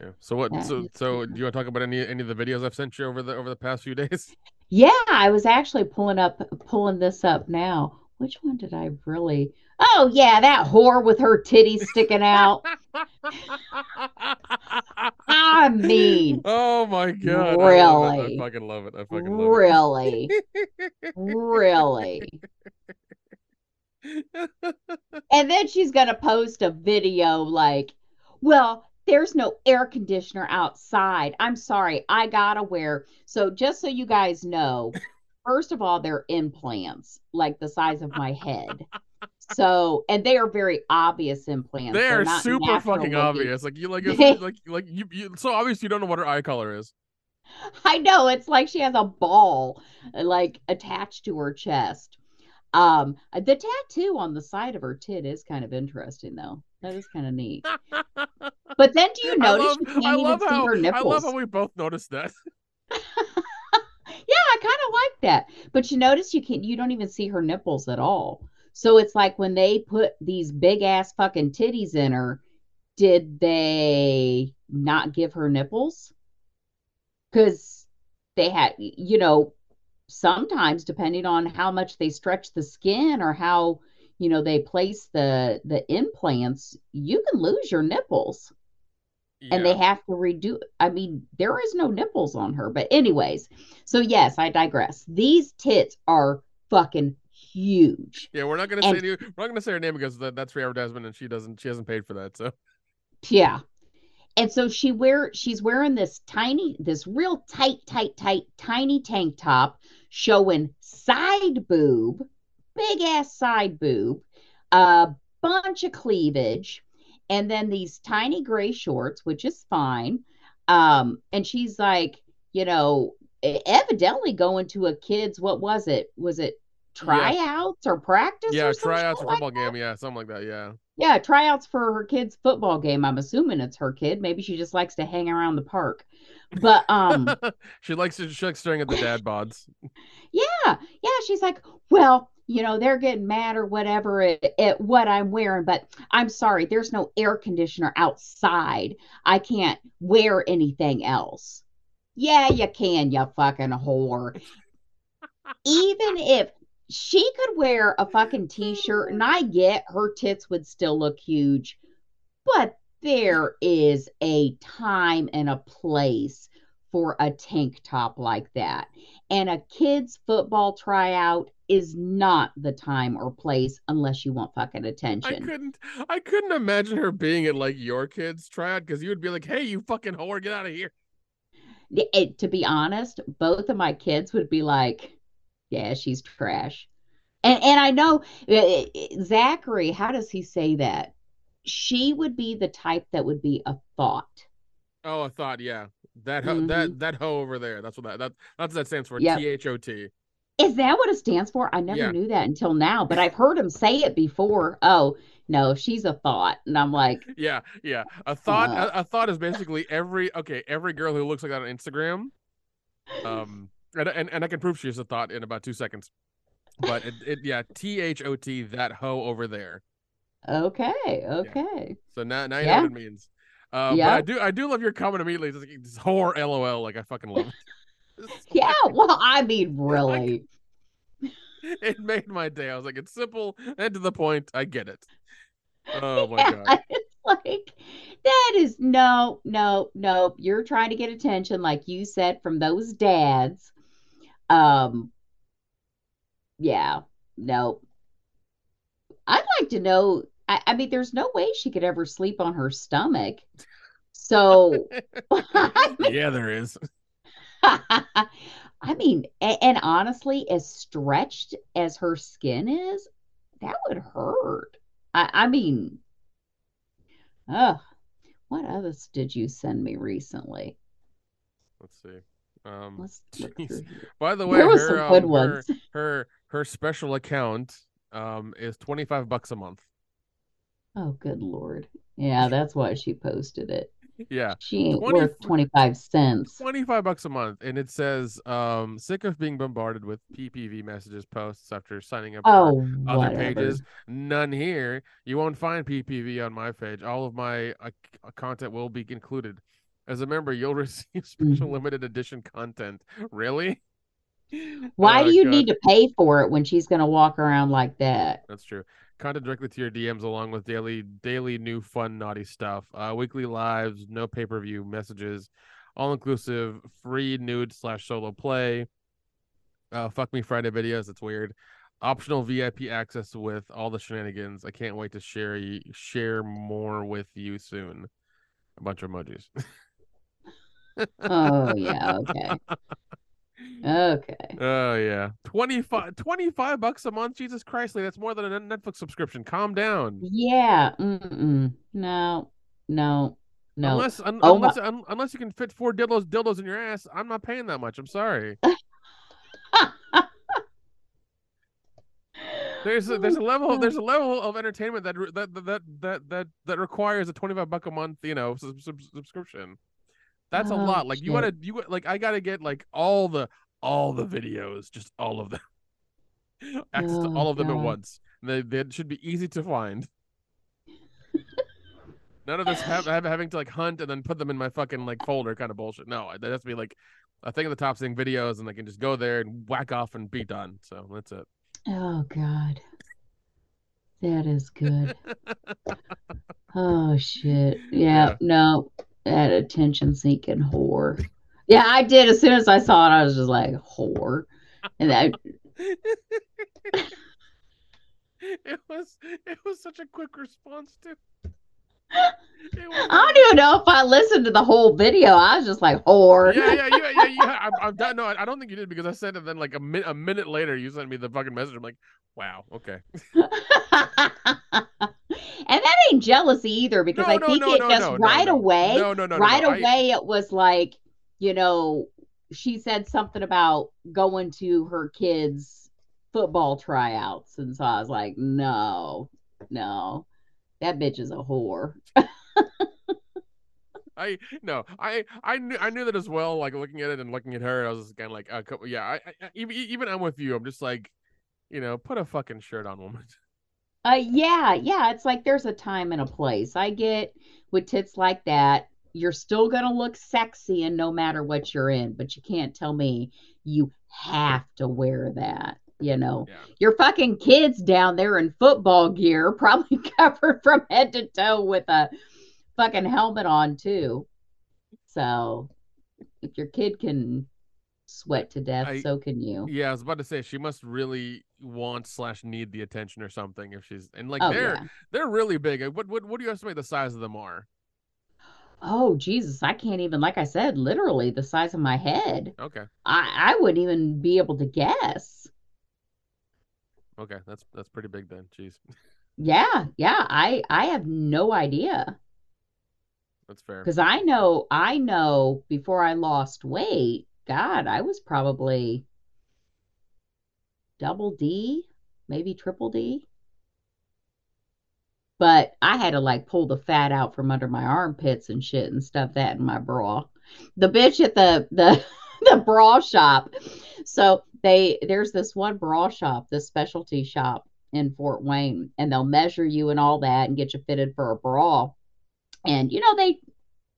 Yeah. So what? That So so do you want to talk about any any of the videos I've sent you over the over the past few days? Yeah, I was actually pulling up pulling this up now. Which one did I really? Oh yeah, that whore with her titties sticking out. I mean, oh my god! I love it. I fucking love it. I fucking love really, it. Really, really. And then she's gonna post a video like, well, there's no air conditioner outside. I'm sorry, I gotta wear. So just so you guys know, first of all, they're implants, like the size of my head. So, and they are very obvious implants. they They're super fucking looking. obvious. Like you like it's, like like you, you so obvious you don't know what her eye color is. I know it's like she has a ball uh, like attached to her chest. Um, the tattoo on the side of her tit is kind of interesting, though. That is kind of neat. But then, do you I notice love you can't I even love see how I love how we both noticed that. Yeah, I kind of like that. But you notice you can't. you don't even see her nipples at all. So it's like when they put these big ass fucking titties in her, did they not give her nipples? Because they had, you know, sometimes depending on how much they stretch the skin or how, you know, they place the the implants, you can lose your nipples and they have to redo I mean, there is no nipples on her. But anyways, so yes, I digress. These tits are fucking huge. Yeah, we're not gonna And- say we're not gonna say her name because that, that's free advertisement and she doesn't she hasn't paid for that. So Yeah. And so she wear she's wearing this tiny, this real tight, tight, tight, tiny tank top showing side boob, big ass side boob, a bunch of cleavage, and then these tiny gray shorts, which is fine. Um, and she's like, you know, evidently going to a kid's, what was it? Was it tryouts or practice? yeah, or tryouts for like football game. Yeah, something like that. Yeah. yeah, tryouts for her kid's football game. I'm assuming it's her kid. Maybe she just likes to hang around the park. But um she likes she likes staring at the dad bods. yeah, yeah, she's like, "Well, you know, they're getting mad or whatever at, at what I'm wearing, but I'm sorry, there's no air conditioner outside. I can't wear anything else. Yeah, you can, you fucking whore. Even if she could wear a fucking t-shirt and I get her tits would still look huge, but there is a time and a place for a tank top like that. And a kid's football tryout is not the time or place unless you want fucking attention. I couldn't I couldn't imagine her being at like your kids tryout because you would be like, hey, you fucking whore, get out of here. It- to be honest, both of my kids would be like, "Yeah, she's trash." And and I know uh, Zachary, how does he say that? She would be the type that would be a thought. Oh, I thought, yeah. That ho- Mhm. that that hoe over there. That's what that that that's what that stands for. T H O T. Is that what it stands for? I never Yeah. knew that until now, but I've heard him say it before. Oh, no, she's a thought. And I'm like, Yeah, yeah. A thought Uh. a, a thought is basically every okay, every girl who looks like that on Instagram. Um and and, and I can prove she's a thought in about two seconds. But it, it yeah, T H O T that hoe over there. okay, okay. So now now you Yeah. know what it means. Uh, but Yeah. I do I do love your comment immediately. It's like it's whore LOL. Like I fucking love it. Yeah, well, I mean, really. it made my day. I was like, it's simple and to the point. I get it. Oh my Yeah, god. it's like that is no, no, no. You're trying to get attention, like you said, from those dads. Um, yeah, no. I'd like to know. I, I mean, there's no way she could ever sleep on her stomach. So, I mean, yeah, there is. I mean, a- and honestly, as stretched as her skin is, that would hurt. I, I mean, ugh. What others did you send me recently? Let's see. Um, Let's by the way, There was her, some um, good her, ones. her her special account um is twenty five bucks a month. Oh, good Lord. Yeah, that's why she posted it. Yeah, She ain't 20 worth 25 cents. 25 bucks a month and it says um sick of being bombarded with ppv messages posts after signing up for Oh, other whatever. pages none here you won't find ppv on my page all of my uh, content will be included as a member you'll receive special Mhm. limited edition content really Why Oh, do you God. need to pay for it when she's going to walk around like that? That's true. Content directly to your DMs along with daily daily new fun naughty stuff. Uh weekly lives, no pay-per-view messages, all inclusive, free nude slash solo play. Uh fuck me Friday videos, that's weird. Optional VIP access with all the shenanigans. I can't wait to share you share more with you soon. A bunch of emojis. Oh, yeah, okay. Okay. Oh yeah. 25, 25 bucks a month. Jesus Christ, Lee, that's more than a Netflix subscription. Calm down. Yeah. Mm-mm. No, no, no. Unless un- Oh, unless un- unless you can fit four dildos dildos in your ass, I'm not paying that much. I'm sorry. There's a, there's a level there's a level of entertainment that that that that that that requires a 25 buck a month, you know, sub- sub- subscription. That's a Oh, lot. Like you shit. gotta you like I gotta get like all the all the videos, just all of them. Access to Oh, all of them at once. They they should be easy to find. None of this have, have having to like hunt and then put them in my fucking like folder kind of bullshit. No, that has to be like a thing at the top saying videos, and I can just go there and whack off and be done. So that's it. Oh, God. That is good. Oh, shit. Yeah, Yeah. no, that attention seeking whore. Yeah, I did. As soon as I saw it, I was just like, whore. And that, it was it was such a quick response to was I don't even know if I listened to the whole video. I was just like, whore. yeah, yeah, yeah, yeah, yeah. I'm, done. No, I don't think you did because I said it. Then like a minute, a minute later, you sent me the fucking message. I'm like, wow, okay. and that ain't jealousy either because No, I no, think no, it just right away, No, no, no, right no. I- away, it was like, you know, she said something about going to her kids' football tryouts. And so I was like, no, no, that bitch is a whore. I no, I I knew I knew that as well. Like looking at it and looking at her, I was just kind of like, uh, yeah. I, I even even I'm with you. I'm just like, you know, put a fucking shirt on, woman. Uh, yeah, yeah. It's like there's a time and a place. I get with tits like that, you're still gonna look sexy and no matter what you're in, but you can't tell me you have to wear that. You know, Yeah. your fucking kids down there in football gear, probably covered from head to toe with a fucking helmet on too. So if your kid can sweat to death, I- so can you. Yeah, I was about to say she must really want slash need the attention or something if she's and like oh they're yeah. they're really big. What what what do you estimate the size of them are? Oh Jesus, I can't even like I said, literally the size of my head. Okay, I I wouldn't even be able to guess. okay, that's that's pretty big then. Jeez, Yeah, yeah, I I have no idea that's fair. because I know I know before I lost weight, God, I was probably double D, maybe triple D. But I had to like pull the fat out from under my armpits and shit and stuff that in my bra. The bitch at the the the bra shop. So they there's this one bra shop, this specialty shop in Fort Wayne, and they'll measure you and all that and get you fitted for a bra. And you know, they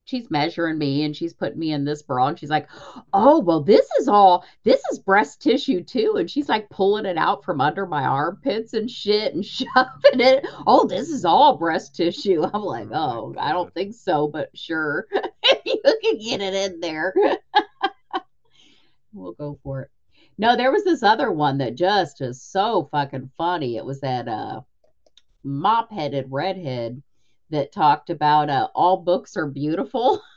she's measuring me and she's putting me in this bra and she's like, "Oh, well this is all this is breast tissue too." And she's like pulling it out from under my armpits and shit and shoving it. "Oh, this is all breast tissue." I'm like, Oh "Oh, I don't think so, but sure. you can get it in there." we'll go for it. No, there was this other one that just is so fucking funny. It was that uh mop-headed redhead that talked about uh, all books are beautiful.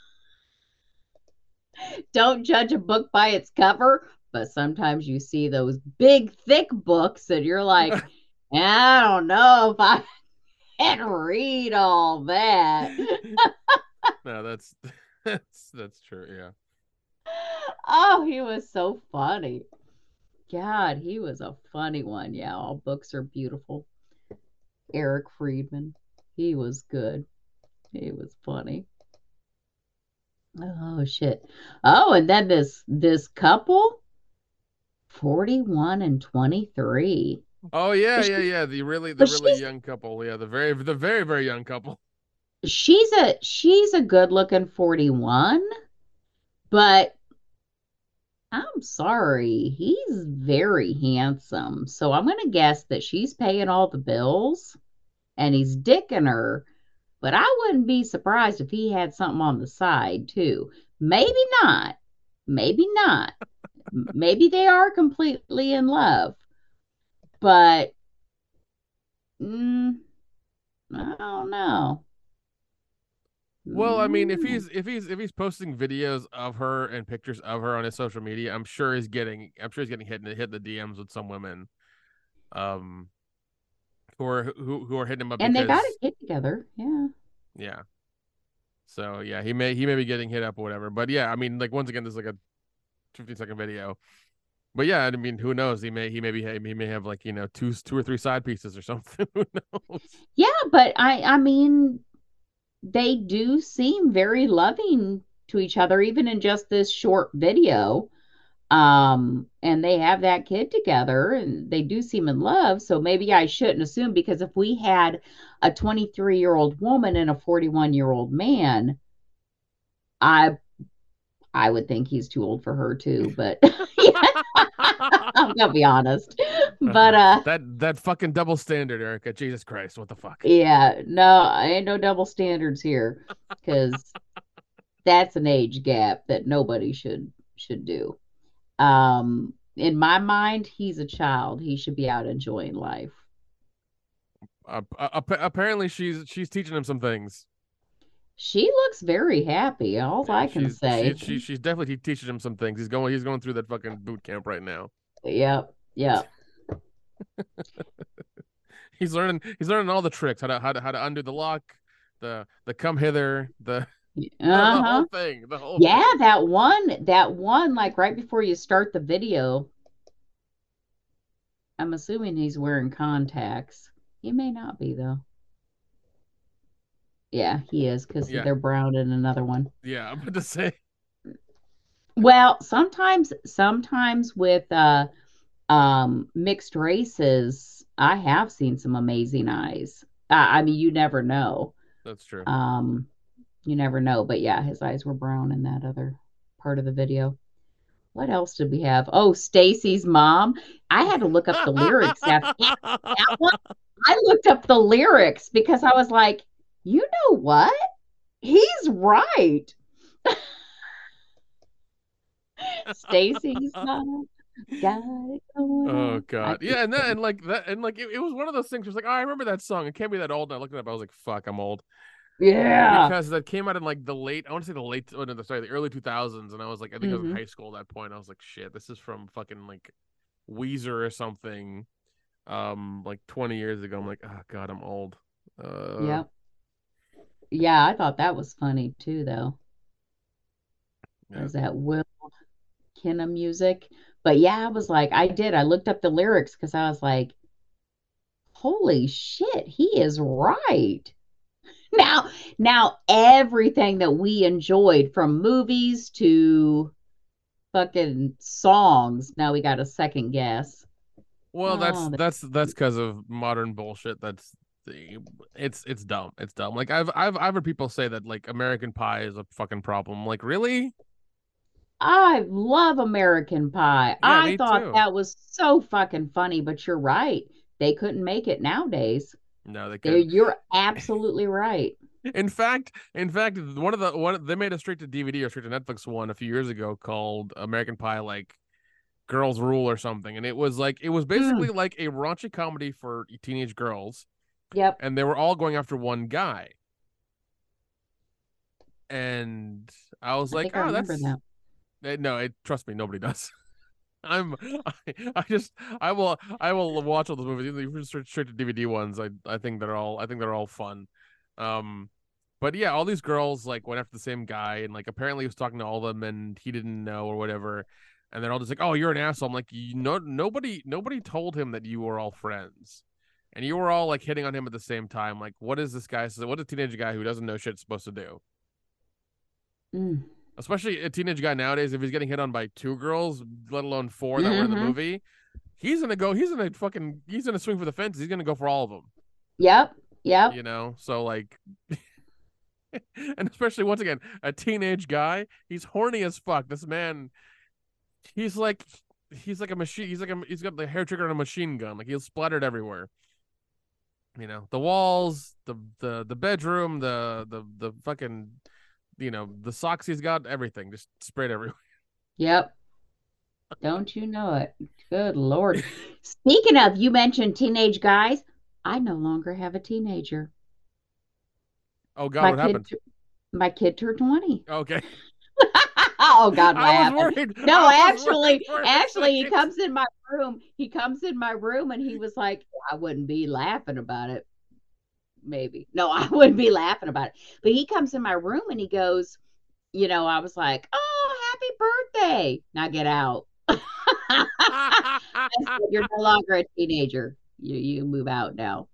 Don't judge a book by its cover, but sometimes you see those big, thick books, and you're like, I don't know if I can read all that. no, that's that's that's true. Yeah. oh, he was so funny. God, he was a funny one. Yeah, all books are beautiful. Eric Friedman, he was good. He was funny. Oh shit. Oh, and then this this couple, 41 and 23. Oh yeah, yeah, yeah. The really the but really young couple. Yeah, the very the very very young couple. She's a she's a good looking 41, but I'm sorry, he's very handsome. So I'm gonna guess that she's paying all the bills and he's dicking her, but I wouldn't be surprised if he had something on the side too. Maybe not. Maybe not. Maybe they are completely in love, but mm, I don't know. Well, I mean, if Mm. he's if he's if he's posting videos of her and pictures of her on his social media, I'm sure he's getting I'm sure he's getting hit in hit in the DMs with some women, um, who are who who are hitting him up and they got because a kid together. Yeah. yeah. So yeah, he may he may be getting hit up or whatever, but yeah, I mean, like once again, this is like a 15 second video, but yeah, I mean, who knows? He may he may be he may have like you know two two or three side pieces or something. who knows? Yeah, but I I mean they do seem very loving to each other even in just this short video. Um and they have that kid together and they do seem in love, so maybe I shouldn't assume because if we had a 23-year-old woman and a 41-year-old man, I I would think he's too old for her too, but I'm gonna be honest. But uh that that fucking double standard, Erica. Jesus Christ, what the fuck? Yeah, no, I ain't no double standards here because that's an age gap that nobody should should do. Um, in my mind, he's a child. He should be out enjoying life. Uh, apparently, she's she's teaching him some things. She looks very happy. All Yeah, I can she's, say. she, she, she's definitely teaching him some things. He's going he's going through that fucking boot camp right now. Yep, yep. He's learning he's learning all the tricks how to how to how to undo the lock, the the come hither, the, the Uh-huh. whole thing, the whole Yeah, thing. that one, that one, like right before you start the video. I'm assuming he's wearing contacts. He may not be though. Yeah, he is because Yeah. they're brown in another one. Yeah, I'm about to say. Well, sometimes, sometimes with uh um mixed races, I have seen some amazing eyes. I, I mean, you never know. That's true. Um, you never know. But yeah, his eyes were brown in that other part of the video. What else did we have? Oh, Stacy's mom. I had to look up the lyrics. After that one, I looked up the lyrics because I was like, you know what? He's right. Stacy's mom. Got it going Oh god, yeah, and then and like that, and like it, it was one of those things. It was like, oh, I remember that song. It can't be that old. And I looked it up. I was like, fuck, I'm old yeah. because that came out in like the late. I want to say the late. Oh no, sorry, the early 2000s. And I was like, I think I was in Mhm. high school at that point. I was like, shit, this is from fucking like Weezer or something. Um, like 20 years ago. I'm like, oh god, I'm old. Uh, Yep. Yeah, I thought that was funny too, though. Yeah. Is that Will Kenna music? But yeah, I was like, I did. I looked up the lyrics because I was like, holy shit, he is right. Now, now everything that we enjoyed from movies to fucking songs, now we got a second guess. Well, oh, that's Oh, the- that's that's because of modern bullshit. That's the it's it's dumb. It's dumb. Like I've I've I've heard people say that like American Pie is a fucking problem. Like really? I love American Pie. Yeah, I thought too. that was so fucking funny, but you're right. They couldn't make it nowadays. No, they can't. you're absolutely right. In fact, in fact, one of the one they made a straight to DVD or straight to Netflix one a few years ago called American Pie, like Girls Rule or something, and it was like it was hmm. basically like a raunchy comedy for teenage girls, Yep. and they were all going after one guy. And I was I like, oh, that's that. No, it, trust me, nobody does. I'm, I, I just, I will, I will watch all those movies. Even to DVD ones, I, I think they're all, I think they're all fun. Um, but yeah, all these girls like went after the same guy, and like apparently he was talking to all of them, and he didn't know or whatever. And they're all just like, "Oh, you're an asshole." I'm like, "You know, nobody, nobody told him that you were all friends, and you were all like hitting on him at the same time. Like, what is this guy? What is a teenage guy who doesn't know shit supposed to do?" Mm. Especially a teenage guy nowadays, if he's getting hit on by two girls, let alone four that were in the Mhm. movie, he's gonna go. He's gonna fucking. He's gonna swing for the fences. He's gonna go for all of them. Yep. Yep. You know. So like, and especially once again, a teenage guy. He's horny as fuck. This man, he's like, he's like a machine. He's like a. He's got the hair trigger on a machine gun. Like he's splattered everywhere. You know, the walls, the the the bedroom, the the the fucking, you know, the socks he's got, everything just sprayed everywhere. Yep. Don't you know it? Good Lord. Speaking of, you mentioned teenage guys. I no longer have a teenager. Oh God, my what happened? my kid turned 20. Okay. oh God, what happened? No, actually, actually, he comes in my room. He comes in my room and he was like, I wouldn't be laughing about it. Maybe. No, I wouldn't be laughing about it. But he comes in my room and he goes, you know, I was like, oh, happy birthday. Now get out. Said, You're no longer a teenager. You you move out now.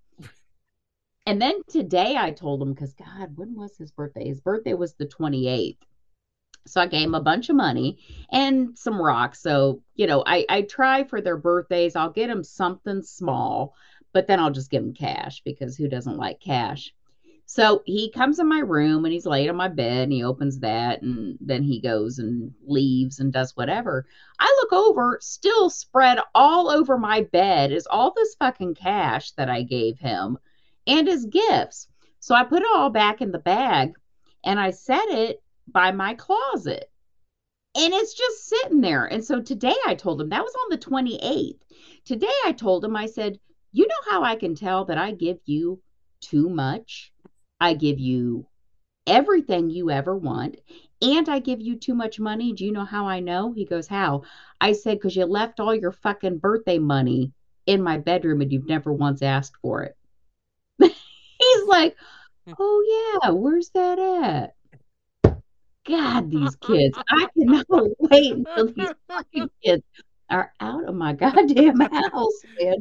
And then today I told him because God, when was his birthday? His birthday was the 28th. So I gave him a bunch of money and some rocks. So, you know, I, I try for their birthdays. I'll get them something small, but then I'll just give him cash because who doesn't like cash? So he comes in my room and he's laid on my bed and he opens that and then he goes and leaves and does whatever. I look over, still spread all over my bed is all this fucking cash that I gave him and his gifts. So I put it all back in the bag and I set it by my closet. And it's just sitting there. And so today I told him that was on the 28th. Today I told him, I said, You know how I can tell that I give you too much? I give you everything you ever want, and I give you too much money. Do you know how I know? He goes, How? I said, Because you left all your fucking birthday money in my bedroom and you've never once asked for it. He's like, hmm. Oh, yeah, where's that at? God, these kids. I cannot wait until these fucking kids are out of my goddamn house, man.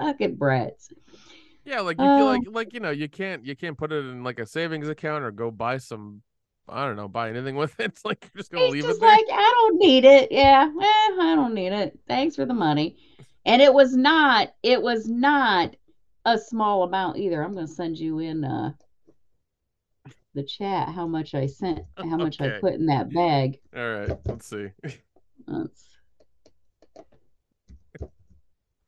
Fucking brats. Yeah, like you feel Oh. like like you know you can't you can't put it in like a savings account or go buy some I don't know, buy anything with it. It's like you're just gonna leave just it there. like, I don't need it. Yeah, eh, I don't need it. Thanks for the money. And it was not, it was not a small amount either. I'm gonna send you in uh the chat how much I sent, how much I put in that bag. All right, let's see. Let's...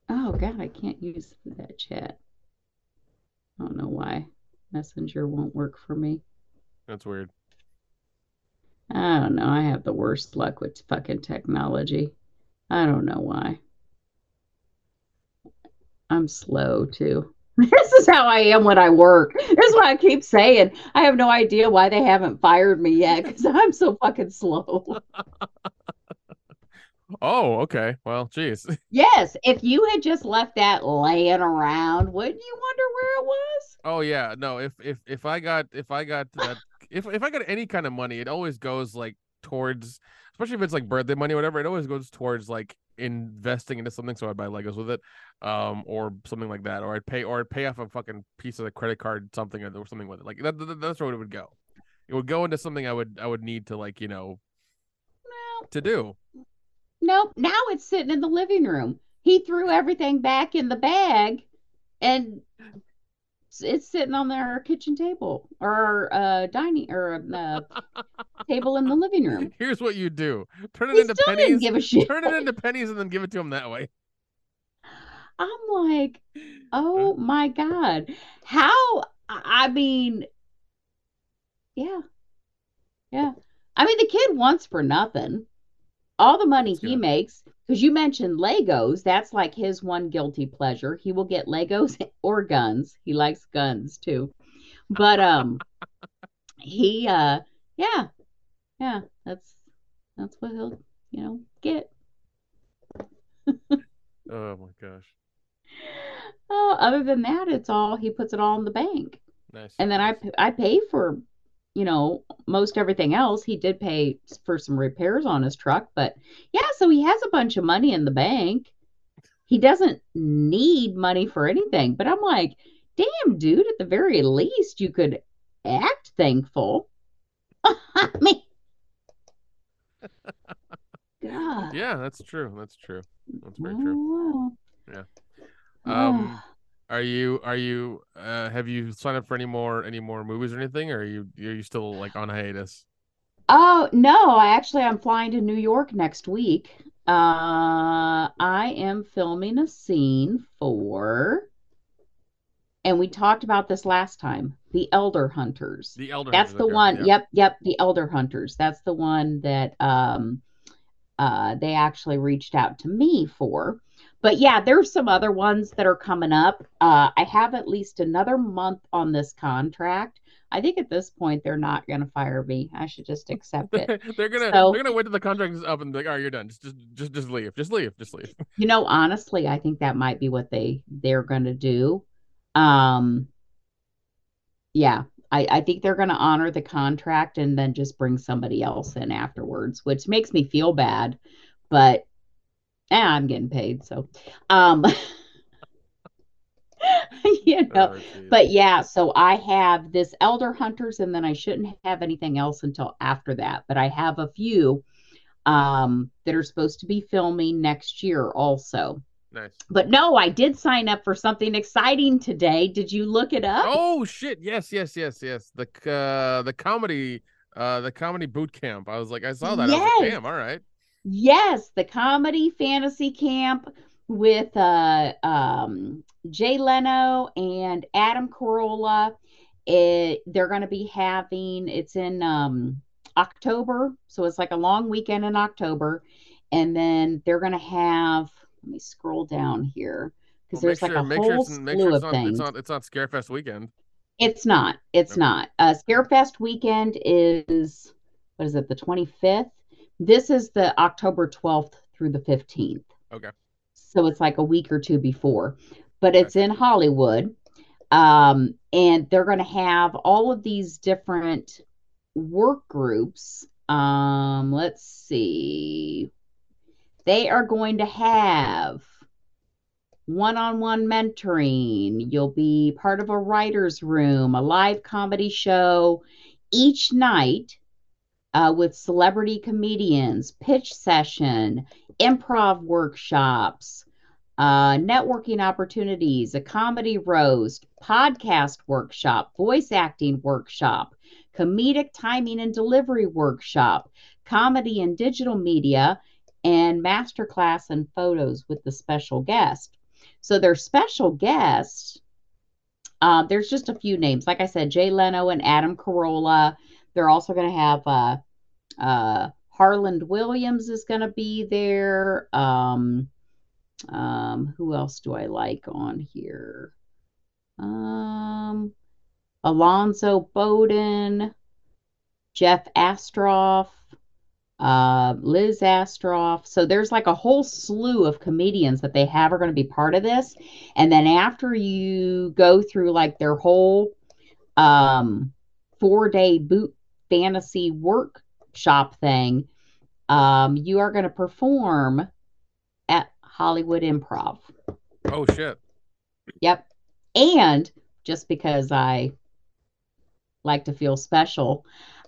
Oh God, I can't use that chat. I don't know why. Messenger won't work for me. That's weird. I don't know. I have the worst luck with fucking technology. I don't know why. I'm slow too. This is how I am when I work. This is what I keep saying. I have no idea why they haven't fired me yet because I'm so fucking slow. Oh, okay. Well, geez. Yes, if you had just left that laying around, wouldn't you wonder where it was? Oh yeah, no. If if if I got if I got that if if I got any kind of money, it always goes like towards, especially if it's like birthday money, or whatever. It always goes towards like investing into something. So I'd buy Legos with it, um, or something like that, or I'd pay or I'd pay off a fucking piece of the credit card, something or something with it. Like that, that that's where it would go. It would go into something I would I would need to like you know to do. Nope. Now it's sitting in the living room. He threw everything back in the bag and it's- sitting on our kitchen table or uh dining or uh, table in the living room. Here's what you do: turn it He into still didn't pennies. give a shit. Turn it into pennies and then give it to him that way. I'm like, oh my God. How, I mean, yeah, yeah. I mean, the kid wants for nothing. All the money he makes, because you mentioned Legos, that's like his one guilty pleasure. He will get Legos or guns. He likes guns too. But um he uh yeah, yeah, that's that's what he'll, you know, get. Oh my gosh, Oh, other than that, it's all he puts it all in the bank. nice. And then I I pay for, you know, most everything else. He did pay for some repairs on his truck, but yeah, so he has a bunch of money in the bank. He doesn't need money for anything, but I'm like, damn, dude, at the very least, you could act thankful. I mean, God. Yeah, that's true. That's true. That's very true. Oh, Yeah. Um, are you are you uh have you signed up for any more any more movies or anything, or are you are you still like on hiatus? Oh, no, I actually I'm flying to New York next week. Uh, I am filming a scene for, and we talked about this last time, The Elder Hunters. The Elder That's Hunters, the okay, one. yeah. Yep, yep, The Elder Hunters. That's the one that um uh they actually reached out to me for. But yeah, there's some other ones that are coming up. Uh I have at least another month on this contract. I think at this point they're not going to fire me. I should just accept it. they're gonna So- they're gonna wait till the contract is up and be like, all right, you're done. Just just just just leave. Just leave. Just leave. You know, honestly, I think that might be what they they're going to do. Um yeah, I I think they're going to honor the contract and then just bring somebody else in afterwards, which makes me feel bad, but eh, I'm getting paid, so um you know, Oh, but yeah, so I have this Elder Hunters, and then I shouldn't have anything else until after that. But I have a few um, that are supposed to be filming next year also. nice. But no, I did sign up for something exciting today. Did you look it up? Oh shit! Yes, yes, yes, yes. The uh the comedy uh the comedy boot camp. I was like, I saw that. Was like, damn. All right. Yes, the comedy fantasy camp with uh, um, Jay Leno and Adam Carolla. It, they're going to be having it's in um, October, so it's like a long weekend in October, and then they're going to have. Let me scroll down here because Well, there's like sure, a make whole it's, make slew sure it's of not, things. it's not it's not Scarefest weekend. It's not. It's Okay. not. Uh, Scarefest weekend is what is it? The 25th. This is the October 12th through the 15th. Okay. So it's like a week or two before, but it's Gotcha. in Hollywood. Um, and they're going to have all of these different work groups. Um, let's see. They are going to have one-on-one mentoring. You'll be part of a writer's room, a live comedy show each night. Uh, with celebrity comedians, pitch session, improv workshops, uh, networking opportunities, a comedy roast, podcast workshop, voice acting workshop, comedic timing and delivery workshop, comedy and digital media, and masterclass and photos with the special guest. So their special guests, uh, there's just a few names. Like I said, Jay Leno and Adam Carolla. They're also going to have uh, uh, Harland Williams is going to be there. Um, um, who else do I like on here? Um, Alonzo Bodden, Jeff Astrof, uh, Liz Astrof. So there's like a whole slew of comedians that they have are going to be part of this. And then after you go through like their whole um, four day boot fantasy workshop thing, um, you are going to perform at Hollywood Improv. Oh, shit. Yep. And just because I like to feel special,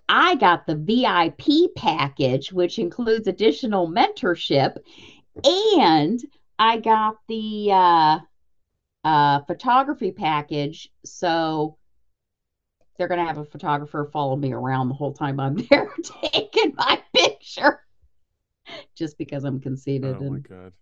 I got the VIP package, which includes additional mentorship, and I got the uh, uh, photography package. So they're going to have a photographer follow me around the whole time I'm there taking my picture, just because I'm conceited. Oh my and god.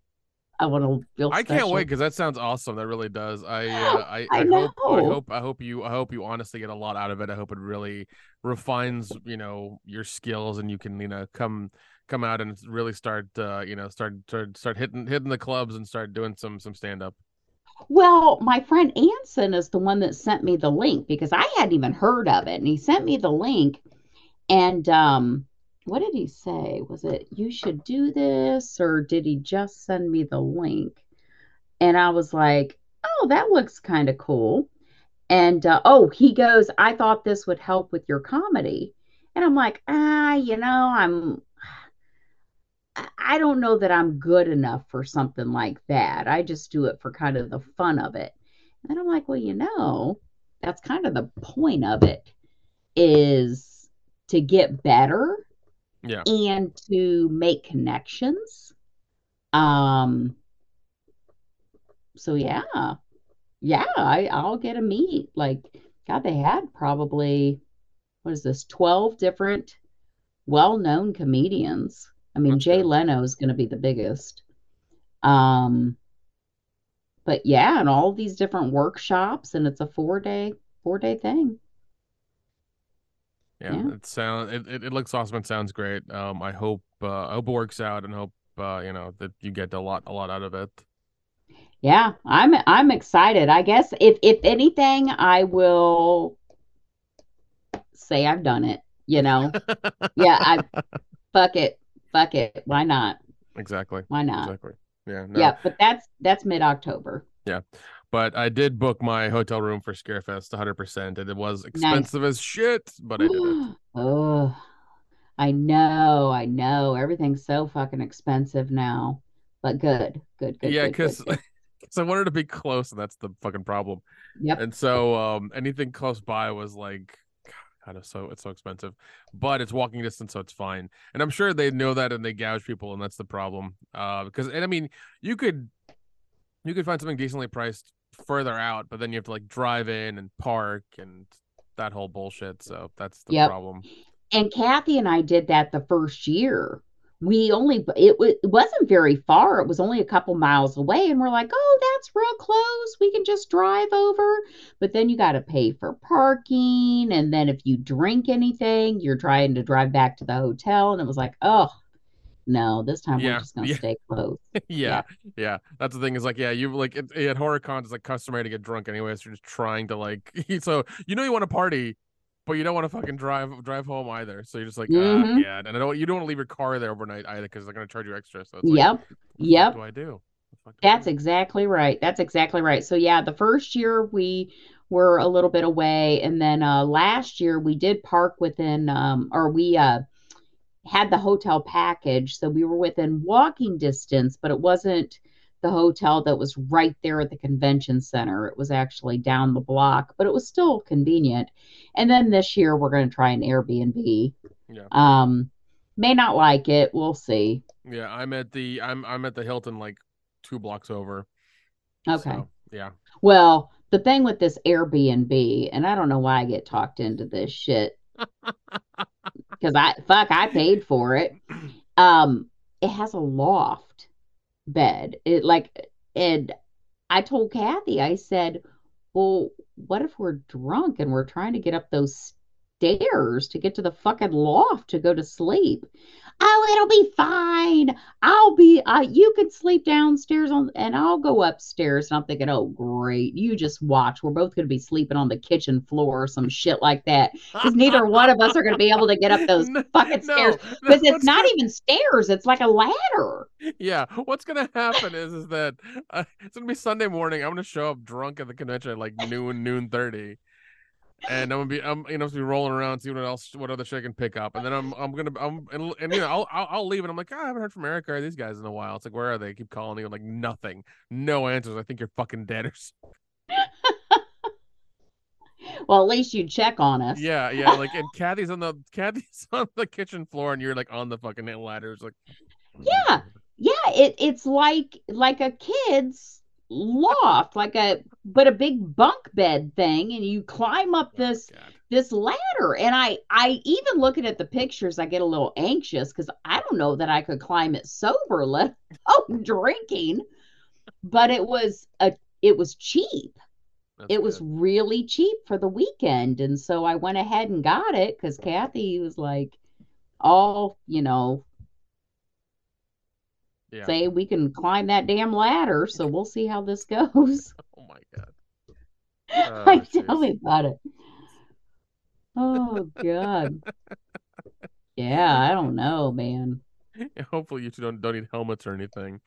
I want to feel. I can't wait because that sounds awesome. That really does. I uh, I, I I, hope I hope I hope you I hope you honestly get a lot out of it. I hope it really refines you know your skills and you can you know come come out and really start uh, you know start start start hitting hitting the clubs and start doing some some stand up. Well, my friend Anson is the one that sent me the link because I hadn't even heard of it. And he sent me the link. And um, what did he say? Was it you should do this, or did he just send me the link? And I was like, oh, that looks kind of cool. And uh, oh, he goes, I thought this would help with your comedy. And I'm like, ah, you know, I'm I don't know that I'm good enough for something like that. I just do it for kind of the fun of it. And I'm like, well, you know, that's kind of the point of it is to get better Yeah. and to make connections. Um, so yeah. Yeah, I, I'll get a meet. Like, God, they had probably, what is this, 12 different well-known comedians. I mean, Jay. Leno is going to be the biggest. Um, but yeah, and all these different workshops, and it's a four day, four day thing. Yeah, Yeah. it sounds it, it, it looks awesome and sounds great. Um, I hope uh, I hope it works out and hope uh, you know that you get a lot a lot out of it. Yeah, I'm I'm excited. I guess if if anything, I will say I've done it, you know. Yeah, I fuck it. Fuck it. Why not? exactly, Why not? exactly. Yeah, no. Yeah, but that's that's mid-October. Yeah. But I did book my hotel room for Scarefest 100%, and it was expensive as shit, but I did it. Oh, I know, I know. Everything's so fucking expensive now. But good, good, good, yeah, because good. I wanted to be close, and that's the fucking problem. Yep. And so, um, anything close by was like, God, it's so it's so expensive, but it's walking distance, so it's fine. And I'm sure they know that, and they gouge people, and that's the problem. Uh, because and I mean, you could you could find something decently priced further out, but then you have to like drive in and park and that whole bullshit. So that's the Yep. problem. And Kathy and I did that the first year. We only it, wa- it wasn't very far. It was only a couple miles away, and we're like, "Oh, that's real close. We can just drive over." But then you got to pay for parking, and then if you drink anything, you're trying to drive back to the hotel, and it was like, "Oh, no, this time Yeah, we're just gonna yeah. stay close." yeah, yeah. That's the thing is like, yeah, you like it, at horror cons, it's like customary to get drunk anyway. So you're just trying to like, so you know you want to party, but you don't want to fucking drive drive home either. So you're just like, ah, Mhm. yeah, and I don't you don't want to leave your car there overnight either because they're gonna charge you extra. So it's like, Yep, what yep. do I do? What the fuck do I That's exactly right. That's exactly right. So yeah, the first year we were a little bit away, and then uh, last year we did park within, um, or we uh, had the hotel package, so we were within walking distance, but it wasn't the hotel that was right there at the convention center. It was actually down the block, but it was still convenient. And then this year we're going to try an Airbnb. Yeah. Um, may not like it. We'll see. Yeah, I'm at the I'm I'm at the Hilton like two blocks over. Okay. So, yeah. Well, the thing with this Airbnb, and I don't know why I get talked into this shit. Because I fuck, I paid for it. Um, it has a loft bed. It like and I told Kathy, I said, Well, what if we're drunk and we're trying to get up those stairs to get to the fucking loft to go to sleep? Oh, it'll be fine. I'll be uh you can sleep downstairs on and I'll go upstairs. And I'm thinking, oh great, you just watch. We're both gonna be sleeping on the kitchen floor or some shit like that. Because neither one of us are gonna be able to get up those No, fucking no, stairs. no, Because it's not gonna- even stairs, it's like a ladder. Yeah, what's gonna happen is is that uh, it's gonna be Sunday morning. I'm gonna show up drunk at the convention at like noon, noon thirty, and I'm gonna be I'm you know be rolling around, see what else, what other shit I can pick up, and then I'm I'm gonna I'm and, and you know I'll, I'll I'll leave, and I'm like, oh, I haven't heard from Erica or these guys in a while. It's like, where are they? keep calling you I'm like, nothing, no answers. I think you're fucking dead or something. Well, at least you check on us. Yeah, yeah. Like, and Kathy's on the Kathy's on the kitchen floor, and you're like on the fucking ladder. It's like, oh, Yeah. Yeah, it it's like like a kid's loft, like a but a big bunk bed thing, and you climb up Oh, this this ladder. And I I even looking at the pictures, I get a little anxious because I don't know that I could climb it sober, let alone drinking. But it was a it was cheap. That's it was really cheap for the weekend, and so I went ahead and got it because Kathy was like, "All you know, yeah. say we can climb that damn ladder, so we'll see how this goes." Oh my god. like, Oh, tell me about it. Oh God. Yeah, I don't know, man. Hopefully you two don't don't need helmets or anything.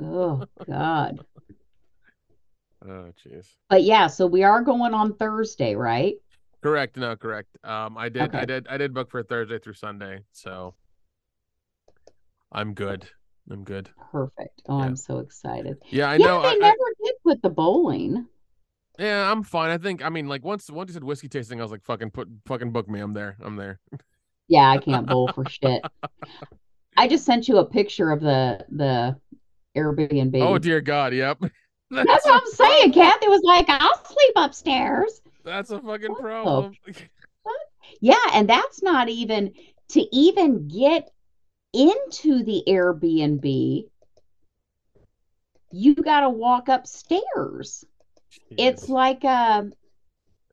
Oh God. Oh jeez. But yeah, so we are going on Thursday, right? Correct. No, correct. Um, I did, I did, I did book for Thursday through Sunday, so I'm good. I'm good. Perfect. Oh, Yeah. I'm so excited. Yeah, I yeah, know. they I, I- never did put the bowling. yeah, I'm fine. I think. I mean, like once once you said whiskey tasting, I was like, fucking put, fucking book me. I'm there. I'm there. Yeah, I can't bowl for shit. I just sent you a picture of the the Airbnb. Oh dear God. Yep. That's what I'm saying. Kathy was like, I'll sleep upstairs. That's a fucking problem. Yeah, and that's not even to even get into the Airbnb, you got to walk upstairs. It's like uh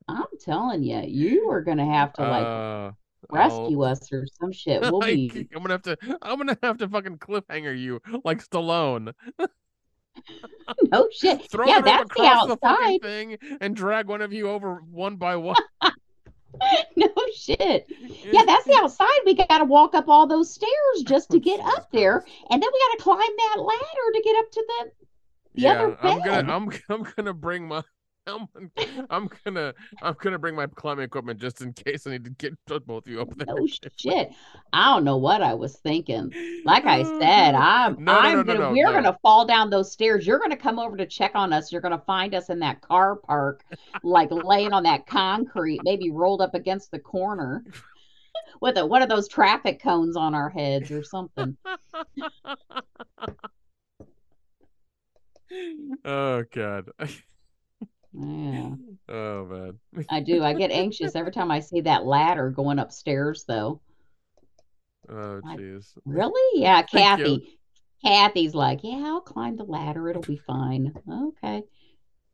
I'm telling you, you are going to have to like Uh, rescue I'll- us or some shit. We'll be I'm gonna have to. I'm gonna have to fucking cliffhanger you like Stallone. no shit. Throw yeah, that's the across the fucking thing and drag one of you over one by one. no shit. Yeah, that's the outside. We got to walk up all those stairs just to get up there, and then we got to climb that ladder to get up to the. the yeah, other I'm gonna. I'm. I'm gonna bring my. I'm, I'm gonna. I'm gonna bring my climbing equipment just in case I need to get both of you up there. No shit. I don't know what I was thinking. Like I Oh, said, I'm No, no, I'm no, gonna we're gonna fall down those stairs. You're gonna come over to check on us. You're gonna find us in that car park, like laying on that concrete, maybe rolled up against the corner with a, one of those traffic cones on our heads or something. oh God. Yeah, Oh man. I do. I get anxious every time I see that ladder going upstairs, though. Oh jeez. Really? Yeah. Kathy. Kathy's like, yeah, I'll climb the ladder. It'll be fine. Okay.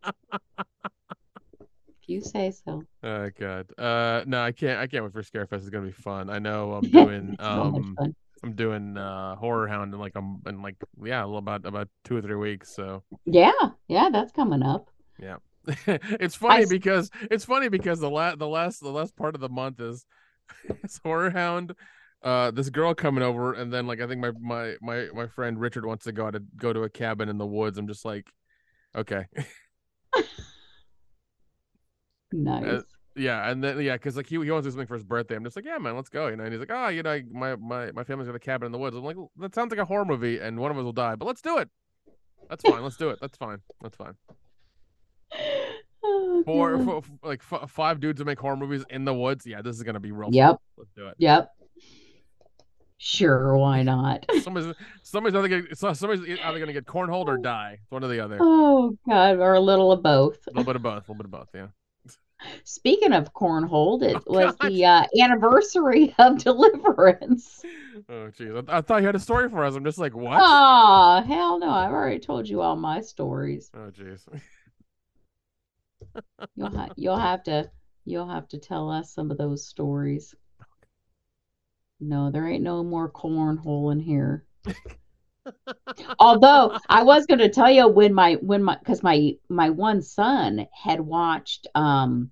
If you say so. Oh God. Uh no, I can't I can't wait for Scarefest. It's gonna be fun. I know I'm doing um. I'm doing uh horror hound in like um in like yeah, a little about about two or three weeks. So Yeah, yeah, that's coming up. it's funny s- because it's funny because the last the last the last part of the month is is horror hound uh this girl coming over and then like i think my my my my friend richard wants to go to go to a cabin in the woods. I'm just like okay. Nice. yeah and then yeah because like he, he wants to do something for his birthday. I'm just like yeah man let's go you know and he's like oh you know my my my family's got a cabin in the woods. I'm like that sounds like a horror movie and one of us will die but let's do it. That's fine let's do it. That's fine that's fine Oh, Four, four like f- five dudes to make horror movies in the woods. Yeah, this is gonna be real. fun. Yep. Let's do it. Yep. Sure, why not? Somebody's somebody's either gonna, so- somebody's either gonna get cornholed or die. One or the other. Oh God, or a little of both. A little bit of both. A little bit of both. Yeah. Speaking of cornhole, it Oh, was God. the uh, anniversary of Deliverance. Oh jeez. I, I thought you had a story for us. I'm just like, what? Oh hell no! I've already told you all my stories. Oh jeez. You'll ha- you'll have to you'll have to tell us some of those stories. No, there ain't no more cornhole in here. Although I was going to tell you when my when my because my my one son had watched um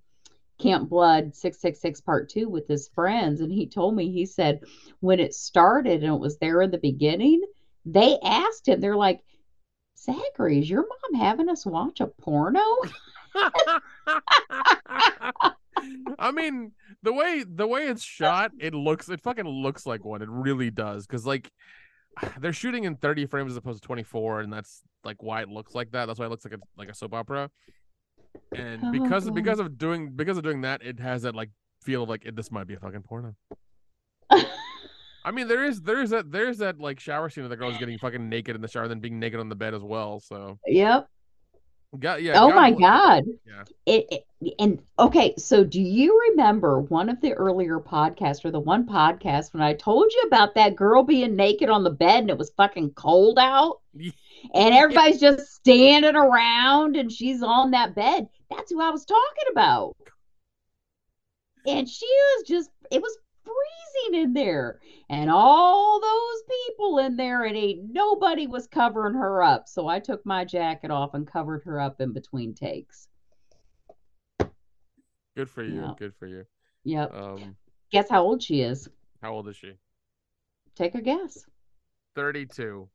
Camp Blood 666 Part 2 with his friends and he told me he said when it started and it was there in the beginning, they asked him they're like Zachary, is your mom having us watch a porno? I mean, the way the way it's shot, it looks it fucking looks like one. It really does. Cause like they're shooting in 30 frames as opposed to 24, and that's like why it looks like that. That's why it looks like a like a soap opera. And Oh, because God. because of doing because of doing that, it has that like feel of like it, this might be a fucking porno. I mean, there is there is that there's that like shower scene of the girls getting fucking naked in the shower, then being naked on the bed as well. So, Yep. God, yeah. Oh God my God. Yeah. It, it and okay, so do you remember one of the earlier podcasts or the one podcast when I told you about that girl being naked on the bed and it was fucking cold out? And everybody's just standing around and she's on that bed. That's who I was talking about. And she was just, it was freezing in there. And all those people in there, and ain't nobody was covering her up. So I took my jacket off and covered her up in between takes. Good for you. Good for you. Yep. Um, Guess how old she is? how old is she? Take a guess. 32.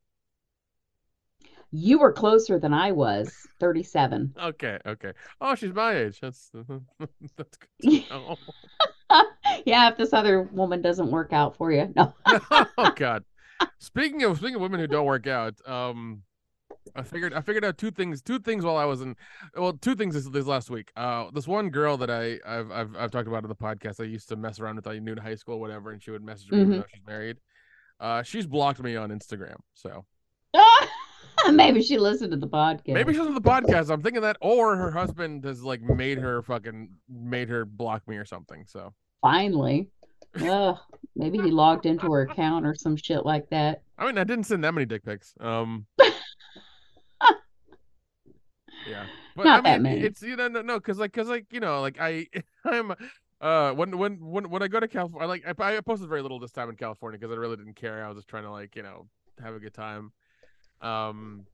You were closer than I was. 37. Okay, okay. Oh, she's my age. That's that's good. yeah, if this other woman doesn't work out for you. No. oh God. Speaking of speaking of women who don't work out, um, I figured I figured out two things two things while I was in well two things this, this last week. Uh, this one girl that I I've, I've I've talked about in the podcast. I used to mess around with. I knew in high school, whatever, and she would message me even Mhm. though she's married. Uh, she's blocked me on Instagram. So Maybe she listened to the podcast. maybe she's on the podcast. I'm thinking that, or her husband has like made her fucking made her block me or something. So Finally. Ugh, maybe he logged into her account or some shit like that. I mean, I didn't send that many dick pics. Um, yeah, but Not I that mean, many. it's you know no no because like because like you know like I I'm uh when when when when I go to California like I, I posted very little this time in California because I really didn't care. I was just trying to like you know have a good time. Um,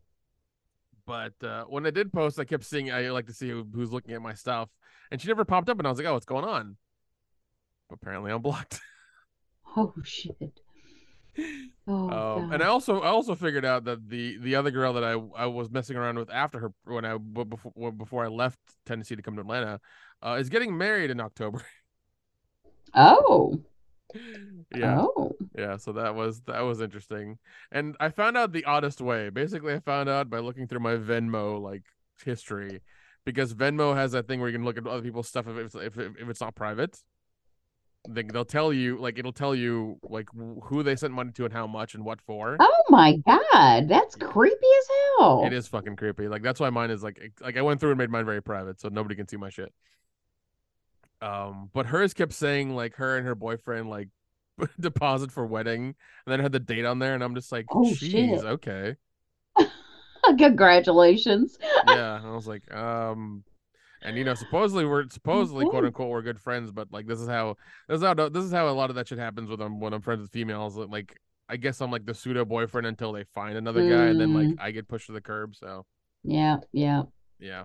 but uh, when I did post, I kept seeing I like to see who, who's looking at my stuff, and she never popped up, and I was like, oh, what's going on? Apparently, I'm blocked. Oh shit. Oh Um, and I also I also figured out that the the other girl that I I was messing around with after her when I before before I left Tennessee to come to Atlanta, uh, is getting married in October. Oh. yeah, Oh. yeah. So that was that was interesting, and I found out the oddest way. Basically, I found out by looking through my Venmo like history, because Venmo has that thing where you can look at other people's stuff if it's if if it's not private. They, they'll tell you like it'll tell you like who they sent money to and how much and what for. Oh my God. That's creepy as hell. It is fucking creepy. Like that's why mine is like like I went through and made mine very private, so nobody can see my shit. Um, but hers kept saying like her and her boyfriend like deposit for wedding, and then had the date on there, and I'm just like, Oh, jeez, okay, Congratulations. yeah. I was like, um, and you know, supposedly we're supposedly quote unquote we're good friends, but like this is how this is how this is how a lot of that shit happens with them when I'm friends with females. Like I guess I'm like the pseudo boyfriend until they find another guy, and then like Mm. I get pushed to the curb. So Yeah, yeah. Yeah.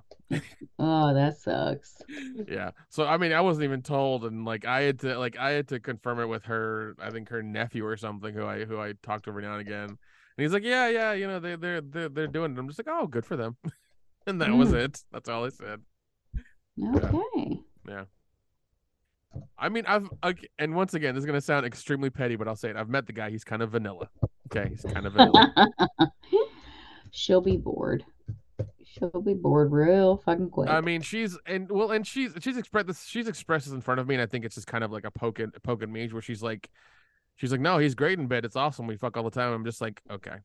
Oh, that sucks. yeah so i mean i wasn't even told and like i had to like i had to confirm it with her i think her nephew or something who i who i talked to every now and again and he's like yeah yeah you know they they're they're, they're doing it i'm just like oh good for them and that was Mm. it that's all i said Okay. Yeah. I mean i've okay, and once again this is going to sound extremely petty but i'll say it i've met the guy he's kind of vanilla okay he's kind of vanilla She'll be bored. She'll be bored real fucking quick. I mean, she's and well, and she's she's expressed this. She's expressed this in front of me, and I think it's just kind of like a poking poking me, where she's like, she's like, no, he's great in bed. It's awesome. We fuck all the time. I'm just like, okay.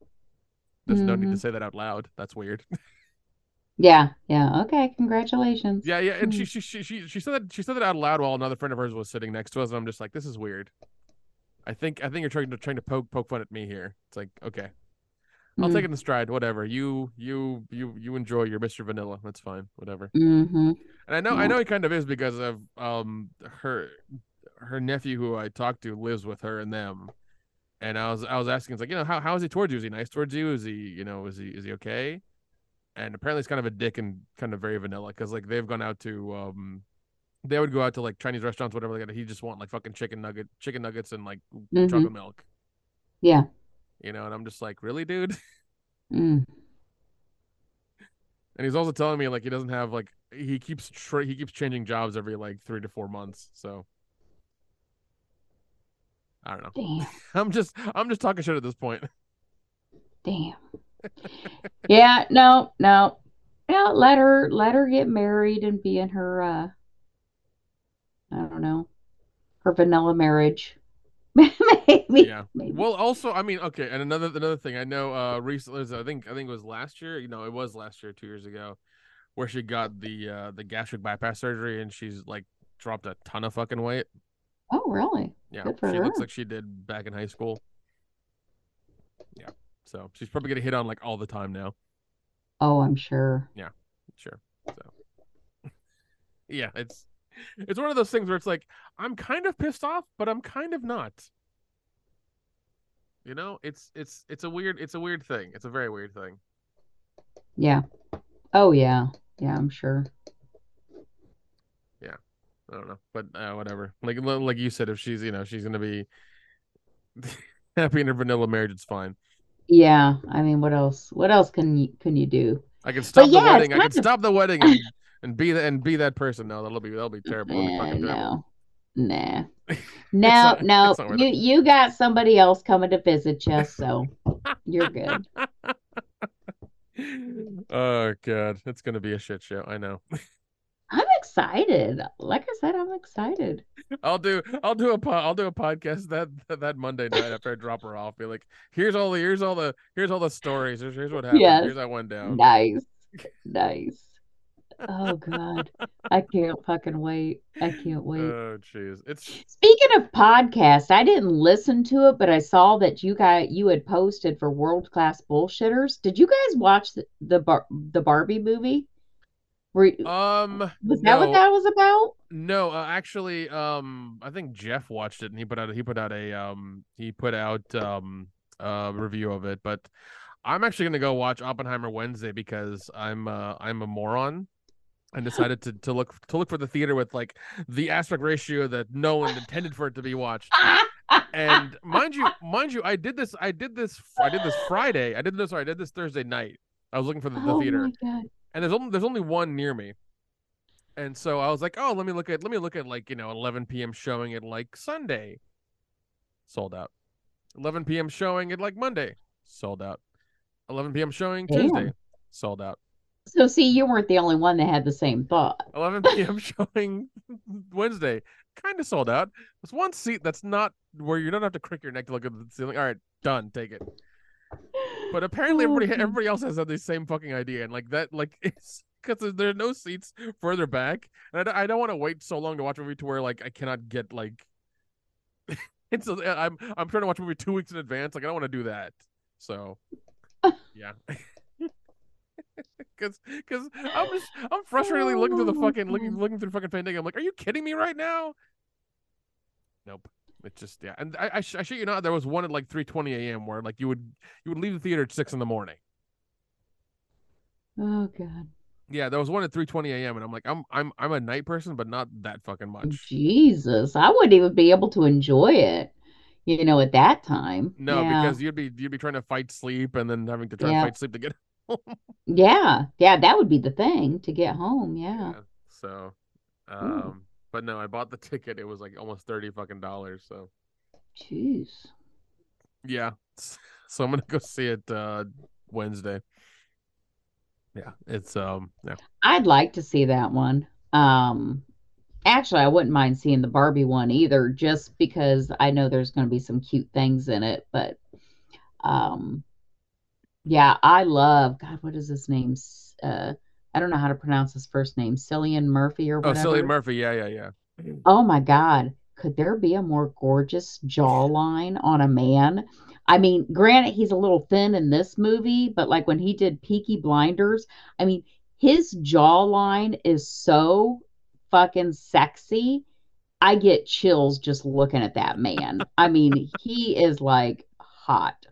There's no need to Mhm. say that out loud. That's weird. yeah, yeah. Okay, congratulations. yeah, yeah. And Hmm. she she she she she said that she said that out loud while another friend of hers was sitting next to us, and I'm just like, this is weird. I think I think you're trying to trying to poke poke fun at me here. It's like, okay, I'll Mm. take it in stride. Whatever. You you you you enjoy your Mr. Vanilla. That's fine. Whatever. Mm-hmm. And I know I know he kind of is because of um her her nephew who I talked to lives with her and them. And I was I was asking, it's like, you know, how how is he towards you? Is he nice towards you? Is he, you know, is he is he okay? And apparently he's kind of a dick and kind of very vanilla because like they've gone out to um they would go out to like Chinese restaurants, whatever like. He just want like fucking chicken nugget chicken nuggets and like Mhm. chocolate milk. Yeah. You know, and I'm just like, really, dude? Mm. And he's also telling me like he doesn't have like he keeps tra- he keeps changing jobs every like three to four months. So I don't know. Damn. I'm just I'm just talking shit at this point. Damn. yeah, no, no. Yeah, let her let her get married and be in her uh I don't know. Her vanilla marriage. maybe. Yeah. Maybe. Well, also, I mean, okay, and another another thing, I know uh recently, I think I think it was last year. You know, it was last year, two years ago, where she got the uh the gastric bypass surgery, and she's like dropped a ton of fucking weight. oh, really? Yeah, she looks like she did back in high school. Yeah, so she's probably gonna hit on like all the time now. Oh, I'm sure. Yeah, sure. So, yeah, it's it's one of those things where it's like I'm kind of pissed off, but I'm kind of not. You know, it's it's it's a weird it's a weird thing. It's a very weird thing. Yeah. Oh, yeah. Yeah, I'm sure. Yeah. I don't know, but uh, whatever. Like like you said, if she's you know she's gonna be happy in her vanilla marriage, it's fine. Yeah. I mean, what else? What else can you can you do? I can stop the yeah, wedding. I can of- stop the wedding and, be that and be that person. No, that'll be that'll be terrible. That'll be terrible. no. Nah. No, not- no. it's not worth You it. you got somebody else coming to visit you, so you're good. oh god, it's gonna be a shit show. I know. I'm excited. Like I said, I'm excited. I'll do I'll do a po- I'll do a podcast that that Monday night after I drop her off. Be like, here's all the here's all the here's all the stories. Here's, here's what happened. Yes. Here's that one down. Nice. Nice. Oh God. I can't fucking wait. I can't wait. Oh jeez, it's Speaking of podcasts, I didn't listen to it, but I saw that you got you had posted for World Class Bullshitters. Did you guys watch the the, Bar- the Barbie movie? Were, um was that what that was about? No, uh, actually, um, I think Jeff watched it and he put out he put out a um he put out um a review of it, but I'm actually gonna go watch Oppenheimer Wednesday because I'm uh I'm a moron and decided to to look to look for the theater with like the aspect ratio that no one intended for it to be watched. And mind you, mind you, I did this I did this I did this Friday. I did this sorry, I did this Thursday night. I was looking for the, the oh theater my God. and there's only there's only one near me and so i was like oh let me look at let me look at like you know 11 p.m showing at like sunday sold out 11 p.m showing at like monday sold out 11 p.m showing Damn. tuesday sold out So see, you weren't the only one that had the same thought. 11 p.m showing wednesday. Kind of sold out. There's one seat that's not where you don't have to crick your neck to look at the ceiling. All right done. Take it. But apparently Oh, everybody everybody else has had the same fucking idea and like that like it's because there are no seats further back. And I, don't- I don't want to wait so long to watch a movie to where like I cannot get like it's I'm I'm trying to watch a movie two weeks in advance. Like I don't want to do that. So yeah because because I'm just I'm frustratingly looking through the Oh, fucking looking looking through the fucking Fandango I'm like are you kidding me right now nope it's just yeah and I I, sh- I shit you not there was one at like 3:20 a.m. where like you would you would leave the theater at six in the morning Oh God. Yeah, there was one at 3:20 a.m. and I'm like, I'm I'm I'm a night person, but not that fucking Oh, much. Jesus, I wouldn't even be able to enjoy it, you know, at that time. No, yeah. because you'd be you'd be trying to fight sleep and then having to try Yeah. to fight sleep to get. Yeah, yeah, that would be the thing to get home. Yeah. Yeah, So, um, but no, I bought the ticket. It was like almost thirty fucking dollars. So Jeez. yeah, so I'm gonna go see it uh Wednesday. Yeah, it's um yeah. I'd like to see that one. Um, actually, I wouldn't mind seeing the Barbie one either, just because I know there's going to be some cute things in it. But um, yeah, I love God. What is his name? Uh, I don't know how to pronounce his first name. Cillian Murphy or whatever. Oh, Cillian Murphy. Yeah, yeah, yeah. Oh my God. Could there be a more gorgeous jawline on a man? I mean, granted, he's a little thin in this movie, but like when he did Peaky Blinders, I mean, his jawline is so fucking sexy. I get chills just looking at that man. I mean, he is like hot.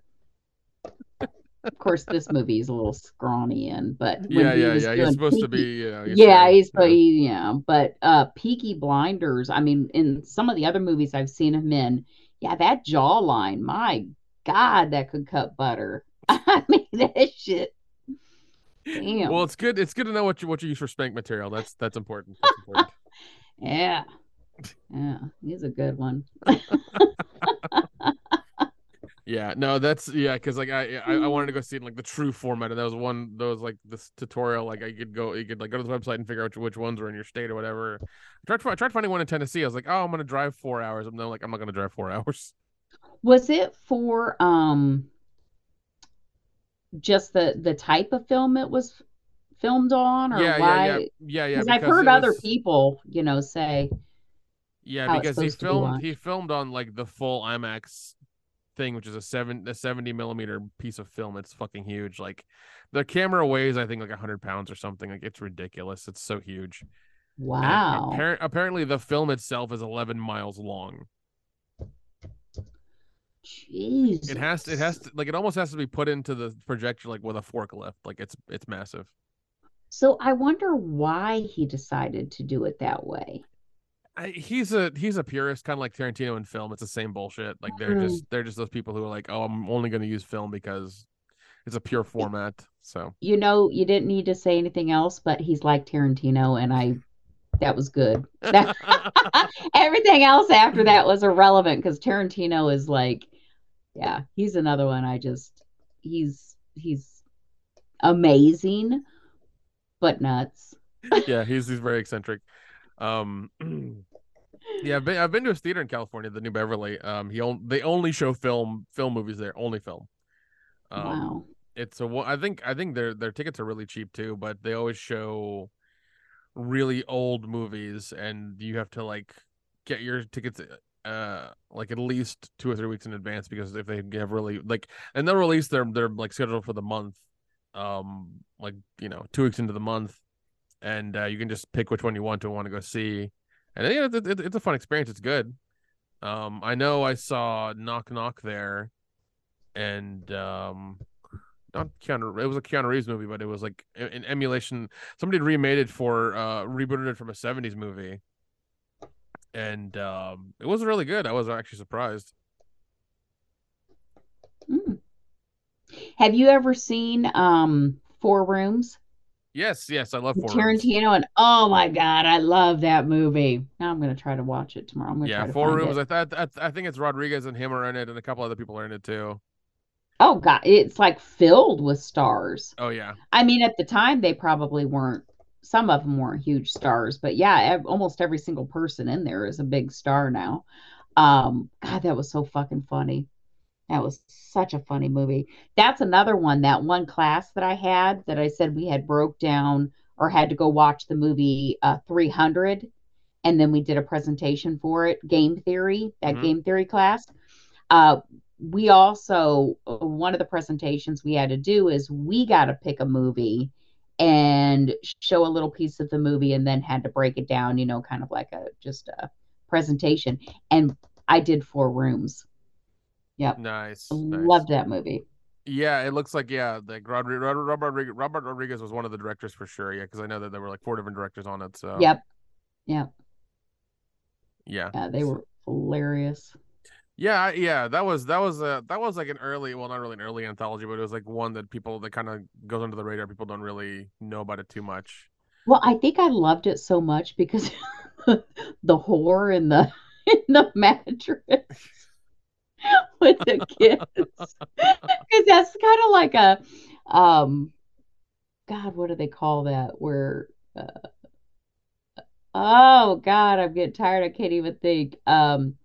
Of course, this movie is a little scrawny in, but yeah, yeah, yeah. He's supposed Peaky, to be, you know, he's yeah, he's yeah. He, yeah. But uh, Peaky Blinders. I mean, in some of the other movies I've seen him in, yeah, that jawline, my God, that could cut butter. I mean, that shit. Damn. Well, it's good. It's good to know what you what you use for spank material. That's that's important. That's important. yeah, yeah, he's a good one. Yeah, no, that's yeah, because like I, I, I wanted to go see like the true format, and that was one that was like this tutorial. Like I could go, you could like go to the website and figure out which, ones were in your state or whatever. I tried, I tried finding one in Tennessee. I was like, oh, I'm gonna drive four hours. I'm like, I'm not gonna drive four hours. Was it for um just the the type of film it was filmed on, or yeah, why? Yeah, yeah, yeah. yeah I've heard other was... people, you know, say. Yeah, because he filmed he filmed on like the full IMAX thing, which is a seven a seventy millimeter piece of film. It's fucking huge. Like the camera weighs, I think, like hundred pounds or something. Like it's ridiculous. It's so huge. Wow. Appar- apparently, the film itself is eleven miles long. Jesus. It has to, it has to like it almost has to be put into the projector like with a forklift. Like it's it's massive. So I wonder why he decided to do it that way. I, he's a he's a purist, kind of like Tarantino in film. It's the same bullshit. Like they're mm. just they're just those people who are like, oh, I'm only going to use film because it's a pure format. So you know, you didn't need to say anything else, but he's like Tarantino, and I that was good. everything else after that was irrelevant because Tarantino is like, yeah, he's another one. I just he's he's amazing, but nuts. yeah, he's he's very eccentric. Um, yeah, I've been, I've been to a theater in California, the New Beverly. Um, he on, they only show film film movies there, only film. Um, wow. It's a I think I think their their tickets are really cheap too, but they always show really old movies, and you have to like get your tickets uh like at least two or three weeks in advance because if they have really like and they'll release their their like schedule for the month um like you know two weeks into the month and uh, you can just pick which one you want to want to go see. And yeah, it, it, it's a fun experience. It's good. Um, I know I saw Knock Knock there, and um, not Keanu. It was a Keanu Reeves movie, but it was like an emulation. Somebody remade it for uh, rebooted it from a '70s movie, and um, it was really good. I was actually surprised. Mm. Have you ever seen um, Four Rooms? Yes, yes, I love Four Tarantino, Rooms. and oh my god, I love that movie. Now I'm gonna try to watch it tomorrow. I'm gonna yeah, Four Rooms. I thought I, I think it's Rodriguez and him are in it, and a couple other people are in it too. Oh god, it's like filled with stars. Oh yeah. I mean, at the time they probably weren't. Some of them weren't huge stars, but yeah, almost every single person in there is a big star now. Um, God, that was so fucking funny. That was such a funny movie. That's another one, that one class that I had that I said we had broke down or had to go watch the movie uh, 300. And then we did a presentation for it, game theory, that mm-hmm. game theory class. Uh, we also, uh, one of the presentations we had to do is we got to pick a movie and show a little piece of the movie and then had to break it down, you know, kind of like a just a presentation. And I did four rooms. Yep. Nice. Love that movie. Yeah, it looks like yeah, like Robert, Robert Rodriguez, Robert Rodriguez was one of the directors for sure. Yeah, because I know that there were like four different directors on it. So. Yep. Yep. Yeah. Yeah, they were hilarious. Yeah, yeah, that was that was a that was like an early, well, not really an early anthology, but it was like one that people that kind of goes under the radar. People don't really know about it too much. Well, I think I loved it so much because the horror in the in the mattress. with the kids because that's kind of like a um God, what do they call that? Where uh, oh God, I'm getting tired. I can't even think. Um,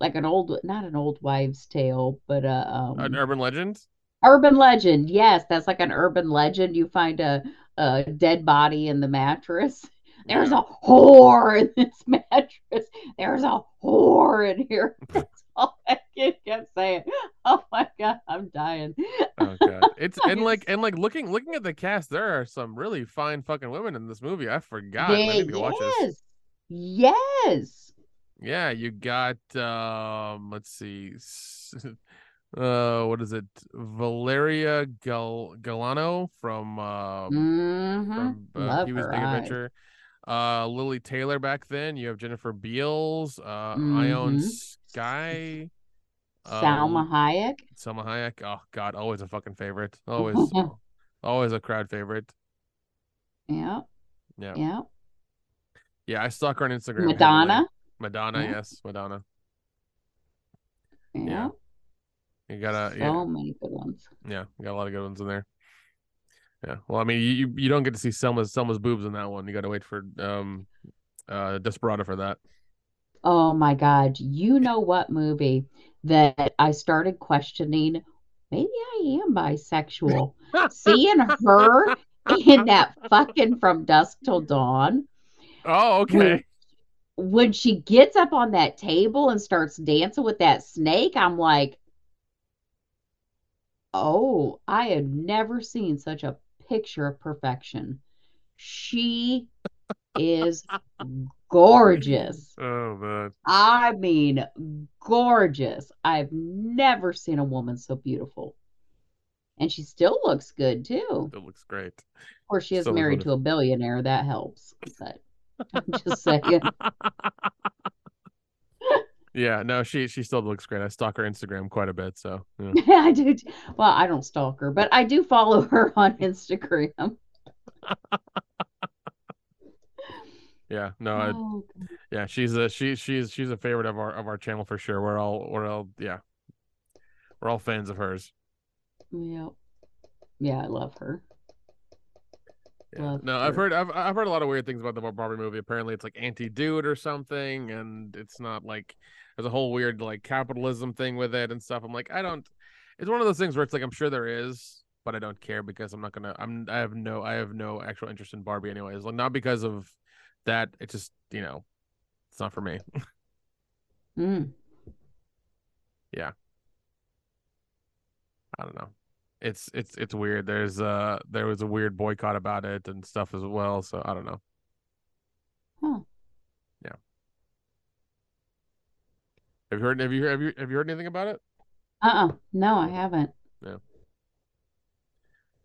like an old, not an old wives' tale, but uh, An um, urban legend? urban legend. Yes, that's like an urban legend. You find a a dead body in the mattress. There's a whore in this mattress. There's a whore in here. That's all I kept kept saying. Oh my God, I'm dying. Oh god. It's and like and like looking looking at the cast, there are some really fine fucking women in this movie. I forgot. I They- need to go watch this. yes. Yes. Yeah, you got um let's see. Uh what is it? Valeria Gal Golino from um hmm from uh, Wee's her Big. Adventure. Uh Lili Taylor back then. You have Jennifer Beals, uh Ione Skye, Salma um, Hayek. Selma Hayek. Oh god, always a fucking favorite. Always always a crowd favorite. Yeah. Yeah. Yeah. Yeah, I stalk her on Instagram. Madonna. Madonna, Yeah. yes, Madonna. Yeah. You gotta, so yeah, many good ones. yeah, you got a lot of good ones in there. Yeah, well, I mean, you you- you don't get to see Selma's Selma's boobs in that one. You got to wait for um, uh, Desperado for that. Oh my God. You know what movie that I started questioning? Maybe I am bisexual. Seeing her in that fucking From Dusk Till Dawn, Oh, okay. when she gets up on that table and starts dancing with that snake, I'm like, oh, I had never seen such a picture of perfection. She is gorgeous. Oh man, I mean, gorgeous. I've never seen a woman so beautiful. And she still looks good too. It looks great. Of course, she is married to a billionaire. That helps. But I'm just saying. yeah, no, she she still looks great. I stalk her Instagram quite a bit, so yeah. I do. Well, I don't stalk her, but I do follow her on Instagram. Yeah, no, I, Oh, yeah, she's a she she's she's a favorite of our of our channel for sure. We're all we're all yeah, we're all fans of hers. yeah. Yeah, I love her. Yeah. Love No, I've heard I've I've heard a lot of weird things about the Barbie movie. Apparently, it's like anti-dude or something, and it's not like there's a whole weird like capitalism thing with it and stuff. I'm like, I don't. It's one of those things where it's like I'm sure there is, but I don't care because I'm not gonna. I'm I have no I have no actual interest in Barbie anyways. Like not because of that. it just you know, it's not for me. Mm. Yeah. I don't know. It's it's it's weird. There's uh there was a weird boycott about it and stuff as well. So I don't know. Huh. Yeah. Have you heard? Have you have you have you heard anything about it? Uh-uh. No, I haven't. Yeah.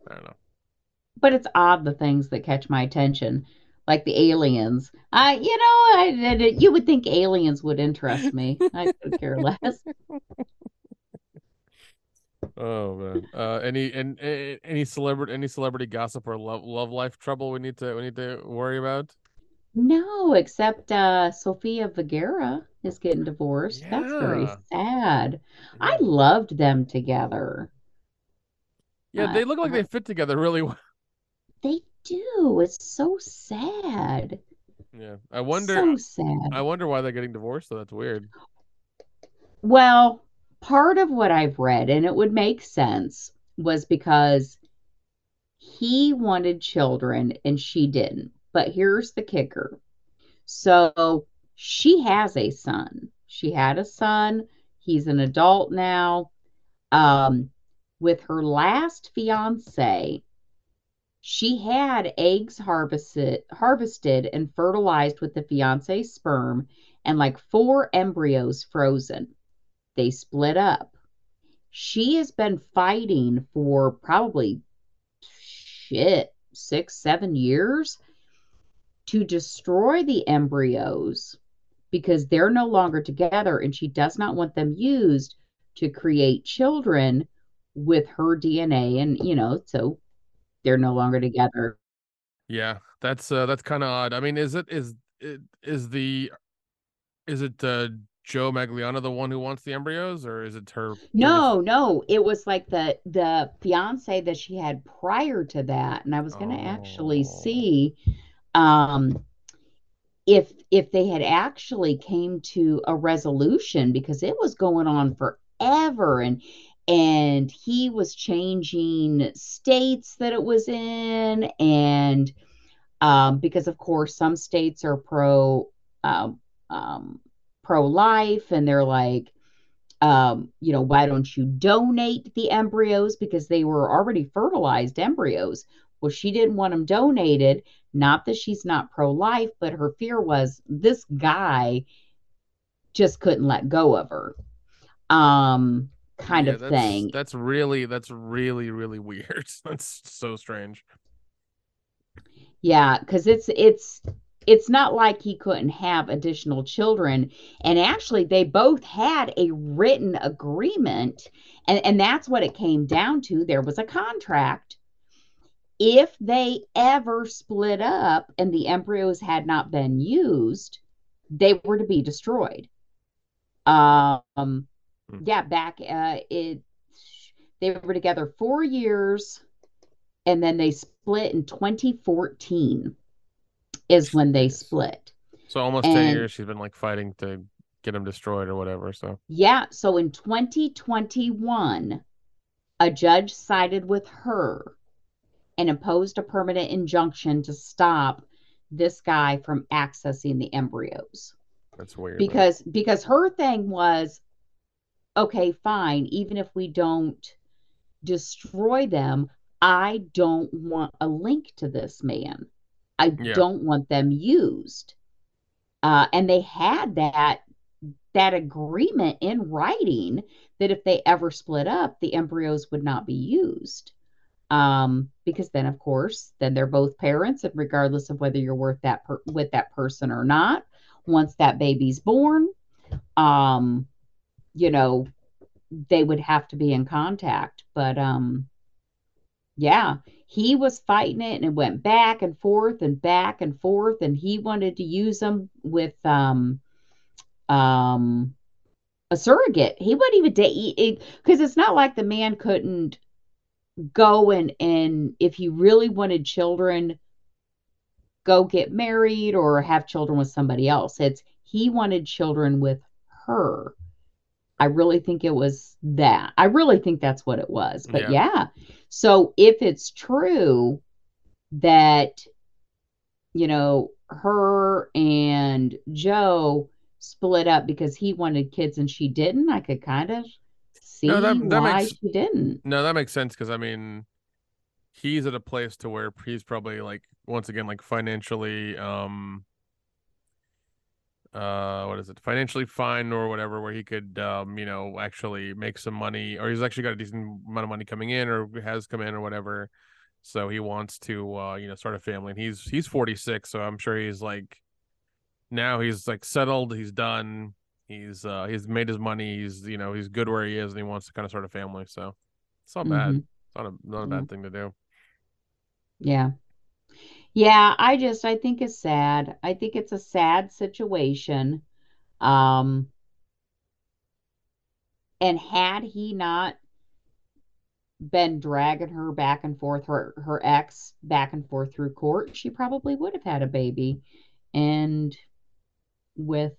I don't know. But it's odd the things that catch my attention, like the aliens. I, you know, I, I- you would think aliens would interest me. I could care less. Oh man. Uh, any and any celebrity any celebrity gossip or love love life trouble we need to we need to worry about? No, except uh Sofia Vergara is getting divorced. That's very Yeah. sad. I loved them together. yeah, they look like I they fit together really well. they do. It's so sad. Yeah. I wonder So sad. I wonder why they're getting divorced, so that's weird. Well, part of what I've read, and it would make sense, was because he wanted children and she didn't. But here's the kicker. So she has a son. She had a son. He's an adult now. Um, with her last fiance, she had eggs harvested harvested and fertilized with the fiance's sperm and like four embryos frozen. They split up. She has been fighting for probably shit, six, seven years to destroy the embryos because they're no longer together and she does not want them used to create children with her DNA. And, you know, so they're no longer together. Yeah, that's uh that's kind of odd. I mean, is it is it is the is it uh Joe Manganiello the one who wants the embryos, or is it her? No, no, it was like the the fiance that she had prior to that, and I was going to actually Oh. see um if if they had actually came to a resolution because it was going on forever and and he was changing states that it was in and um because of course some states are pro um, um pro life and they're like um you know why don't you donate the embryos? Because they were already fertilized embryos. Well she didn't want them donated. Not that she's not pro life, but her fear was this guy just couldn't let go of her. Um, kind Yeah, of that's, thing. That's really that's really really weird. That's so strange. Yeah, because it's it's it's not like he couldn't have additional children. And actually, they both had a written agreement, and, and that's what it came down to. There was a contract. If they ever split up and the embryos had not been used, they were to be destroyed. Um. Yeah, back uh, it they were together four years, and then they split in 2014 is when they split. So almost ten years she's been like fighting to get him destroyed or whatever. So Yeah, so in 2021, a judge sided with her and imposed a permanent injunction to stop this guy from accessing the embryos. that's weird. because because her thing was okay fine even if we don't destroy them i don't want a link to this man. I Yeah. don't want them used. Uh, and they had that that agreement in writing that if they ever split up the embryos would not be used. Um, because then of course then they're both parents and regardless of whether you're worth that per- with that person or not once that baby's born um you know they would have to be in contact but um yeah he was fighting it and it went back and forth and back and forth and he wanted to use them with um um a surrogate. He wouldn't even date it because it's not like the man couldn't go and and if he really wanted children go get married or have children with somebody else. It's he wanted children with her i really think it was that. I really think that's what it was but Yeah. yeah, so if it's true that you know her and joe split up because he wanted kids and she didn't i could kind of see No, that- that why makes- she didn't. No, that makes sense because I mean, he's at a place to where he's probably like once again like financially um uh what is it financially fine or whatever where he could um you know actually make some money or he's actually got a decent amount of money coming in or has come in or whatever so he wants to uh you know start a family and he's he's 46 so i'm sure he's like now he's like settled he's done he's uh he's made his money he's you know he's good where he is and he wants to kind of start a family so it's not bad Mhm. it's not a not a Yeah. bad thing to do Yeah. Yeah, I just I think it's sad. I think it's a sad situation. Um, and had he not been dragging her back and forth, her her ex back and forth through court, she probably would have had a baby. And with,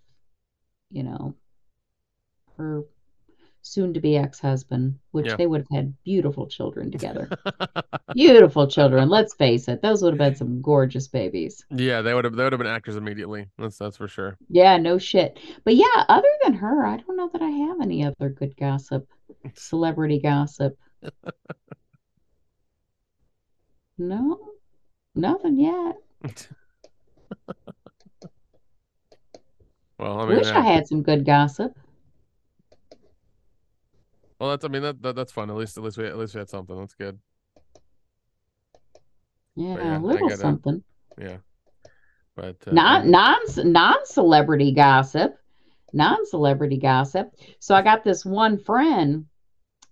you know, her soon to be ex-husband, which Yeah. they would have had beautiful children together. Beautiful children. Let's face it, those would have been some gorgeous babies. Yeah, they would have they would have been actors immediately. That's that's for sure. Yeah, no shit. But yeah, other than her, I don't know that I have any other good gossip, celebrity gossip. No, nothing yet. well, I mean, Wish. I had some good gossip. Well, that's I mean that, that that's fun. At least at least we at least we had something. That's good. Yeah, yeah, a little it. something. Yeah, but uh, not non non celebrity gossip, non celebrity gossip. So I got this one friend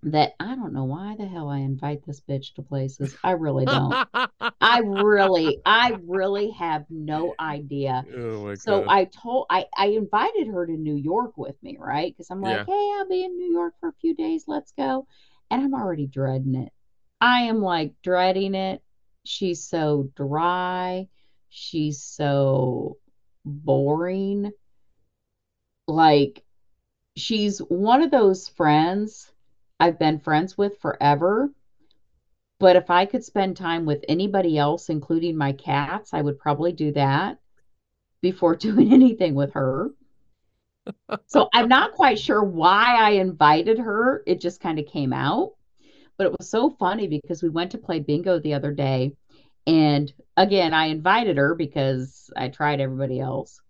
that I don't know why the hell I invite this bitch to places. I really don't. I really, I really have no idea. oh So god. I told I I invited her to New York with me, right? Because I'm like, Yeah. hey, I'll be in New York for a few days. Let's go. And I'm already dreading it. I am like dreading it. She's so dry. She's so boring. Like she's one of those friends I've been friends with forever. But if I could spend time with anybody else, including my cats, I would probably do that before doing anything with her. So I'm not quite sure why I invited her. It just kind of came out. But it was so funny because we went to play bingo the other day. And again, I invited her because I tried everybody else.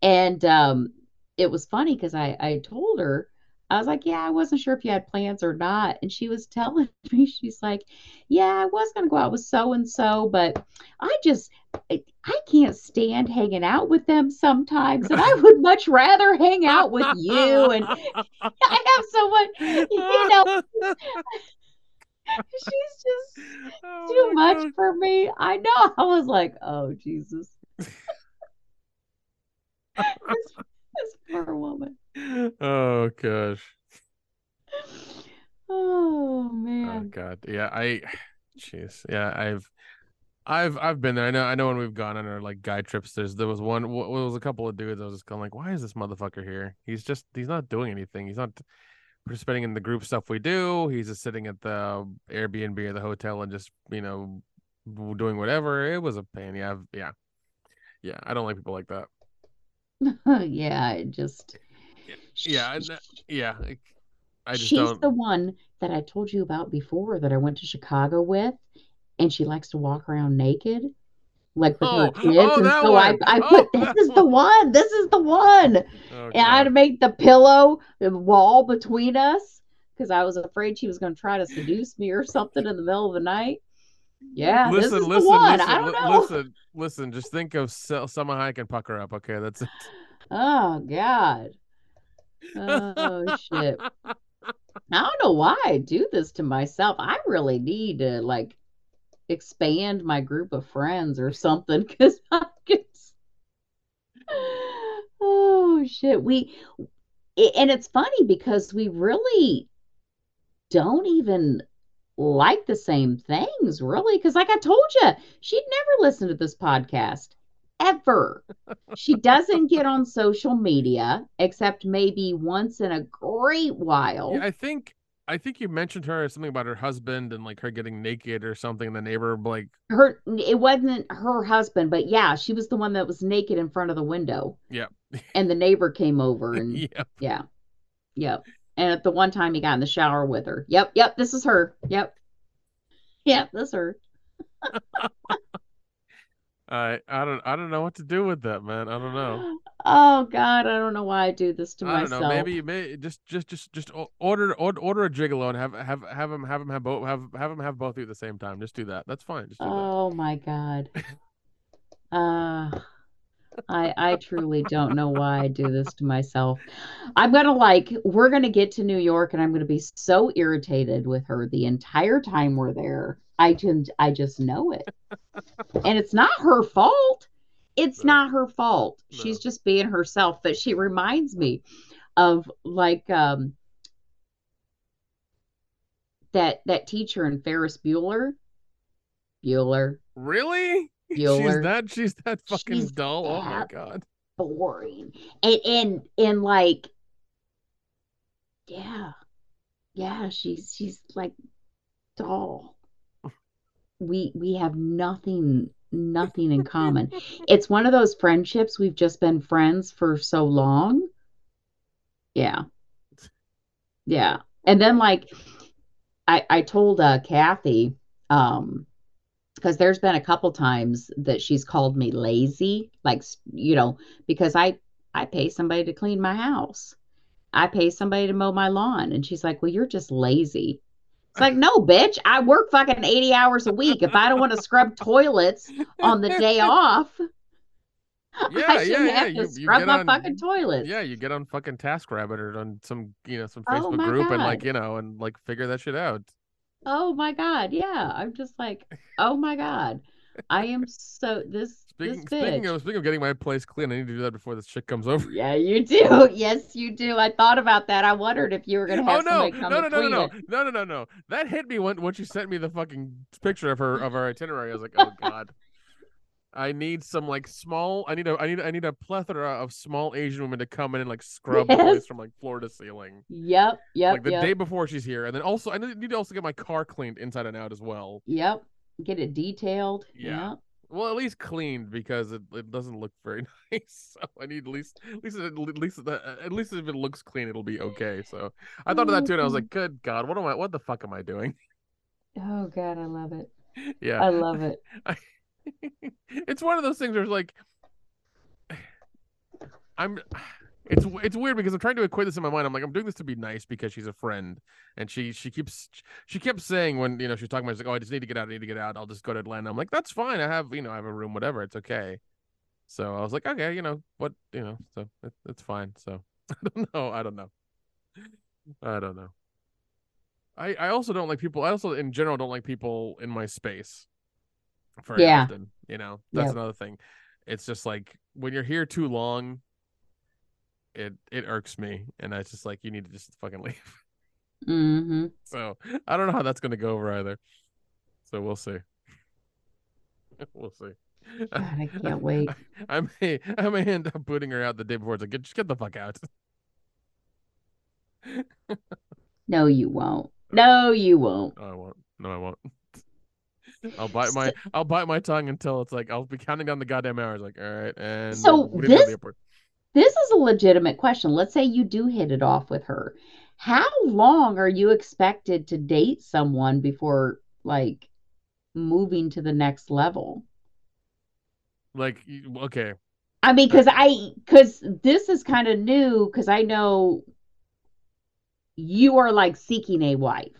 And um, it was funny because I, I told her, I was like, yeah, I wasn't sure if you had plans or not. And she was telling me, she's like, yeah, I was going to go out with so and so, but I just, I, I can't stand hanging out with them sometimes. And I would much rather hang out with you. And I have so much, you know, she's just Oh too much God. for me. I know. I was like, oh, Jesus. this, this poor woman. Oh gosh. Oh, oh man. Oh god. Yeah, I jeez. Yeah, I've I've I've been there. I know I know when we've gone on our like guide trips, there's there was one there was a couple of dudes I was just going like, why is this motherfucker here? He's just he's not doing anything. He's not participating in the group stuff we do. He's just sitting at the Airbnb or the hotel and just, you know, doing whatever. It was a pain. Yeah, I've- yeah. Yeah, I don't like people like that. yeah, it just. Yeah, yeah. I just She's don't the one that I told you about before that I went to Chicago with, and she likes to walk around naked, like with her Oh, kids. oh, and so I, one. I Oh, put, this is the one. This is the one. And I had to make the pillow the wall between us because I was afraid she was going to try to seduce me or something in the middle of the night. Yeah, this listen, is listen, the one. listen, I don't know. listen, listen. Just think of Salma Hayek and Pucker Up. Okay, that's it. Oh God. Oh shit. I don't know why I do this to myself. I really need to like expand my group of friends or something because I oh shit. We and it's funny because we really don't even like the same things, really. Because, like I told you, she'd never listen to this podcast ever. She doesn't get on social media except maybe once in a great while. Yeah, I think I think you mentioned her something about her husband and like her getting naked or something. The neighbor like Her, it wasn't her husband, but yeah, she was the one that was naked in front of the window, yeah and the neighbor came over and yeah. yeah, yep. And at the one time he got in the shower with her. Yep, yep, this is her. Yep, yep, this is her. I I don't I don't know what to do with that, man. I don't know. Oh God, I don't know why I do this to I don't myself. know. Maybe maybe just just just just order order, order a gigolo and have have have him have him have both have have him have both of you at the same time. Just do that. That's fine. Just do that. Oh my God. Uh I I truly don't know why I do this to myself. I'm gonna like we're gonna get to New York and I'm gonna be so irritated with her the entire time we're there. I just I just know it. And it's not her fault. It's No. not her fault. She's just being herself. But she reminds me of like um that that teacher in Ferris Bueller. Bueller. Really? She's Bueller. that she's that fucking She's dull. Oh my god. boring and and and like yeah yeah she's she's like dull we we have nothing nothing in common. It's one of those friendships we've just been friends for so long. Yeah. Yeah. And then like i i told uh kathy um because there's been a couple times that she's called me lazy like you know because i i pay somebody to clean my house. I pay somebody to mow my lawn. And she's like well you're just lazy it's like no bitch i work fucking 80 hours a week if i don't want to scrub toilets on the day off Yeah, I shouldn't yeah. have to You, you scrub get my on, fucking toilet. yeah, you get on fucking TaskRabbit or on some, you know, some Oh Facebook my group and like, you know, and like figure that shit out. Oh my God. Yeah. I'm just like, oh my God. I am so this Speaking, speaking of, speaking of getting my place clean, I need to do that before this shit comes over. Yeah, you do. Yes, you do. I thought about that. I wondered if you were gonna Oh have no, somebody no, come no, no, no, no, it. no, no, no, no. That hit me when when she sent me the fucking picture of her of our itinerary. I was like, oh god. I need some like small. I need a. I need. I need a plethora of small Asian women to come in and like scrub the place from like floor to ceiling. Yep, yep, like the yep, day before she's here, and then also I need need to also get my car cleaned inside and out as well. yep. Get it detailed. Yeah. Yep. Well, at least cleaned because it, it doesn't look very nice. So I need at least at least at least uh, at least if it looks clean, it'll be okay. So I thought of that too, and I was like, mm. good God, what am I? What the fuck am I doing? Oh God, I love it. Yeah. I love it. it's one of those things where it's like I'm it's it's weird because I'm trying to equate this in my mind. I'm like, I'm doing this to be nice because she's a friend. And she she keeps she kept saying when you know she's talking about she's like, Oh, I just need to get out, I need to get out. I'll just go to Atlanta. I'm like, that's fine. I have, you know, I have a room, whatever, it's okay. So I was like, okay, you know, what you know, so it, it's fine. So I don't know. I don't know. I don't know. I I also don't like people I also in general don't like people in my space very Yeah. often. You know, that's Yep. another thing. It's just like when you're here too long, it it irks me, and I just like you need to just fucking leave. Mm-hmm. So I don't know how that's gonna go over either. So we'll see. we'll see. God, I can't wait. I may I may end up booting her out the day before. It's like get just get the fuck out. No, you won't. No, you won't. No, I won't. No, I won't. I'll bite my I'll bite my tongue until it's like I'll be counting down the goddamn hours. Like, all right, and So we didn't go to this-. This is a legitimate question. Let's say you do hit it off with her. How long are you expected to date someone before like moving to the next level? Like, okay, I mean, because I because this is kind of new because I know you are like seeking a wife.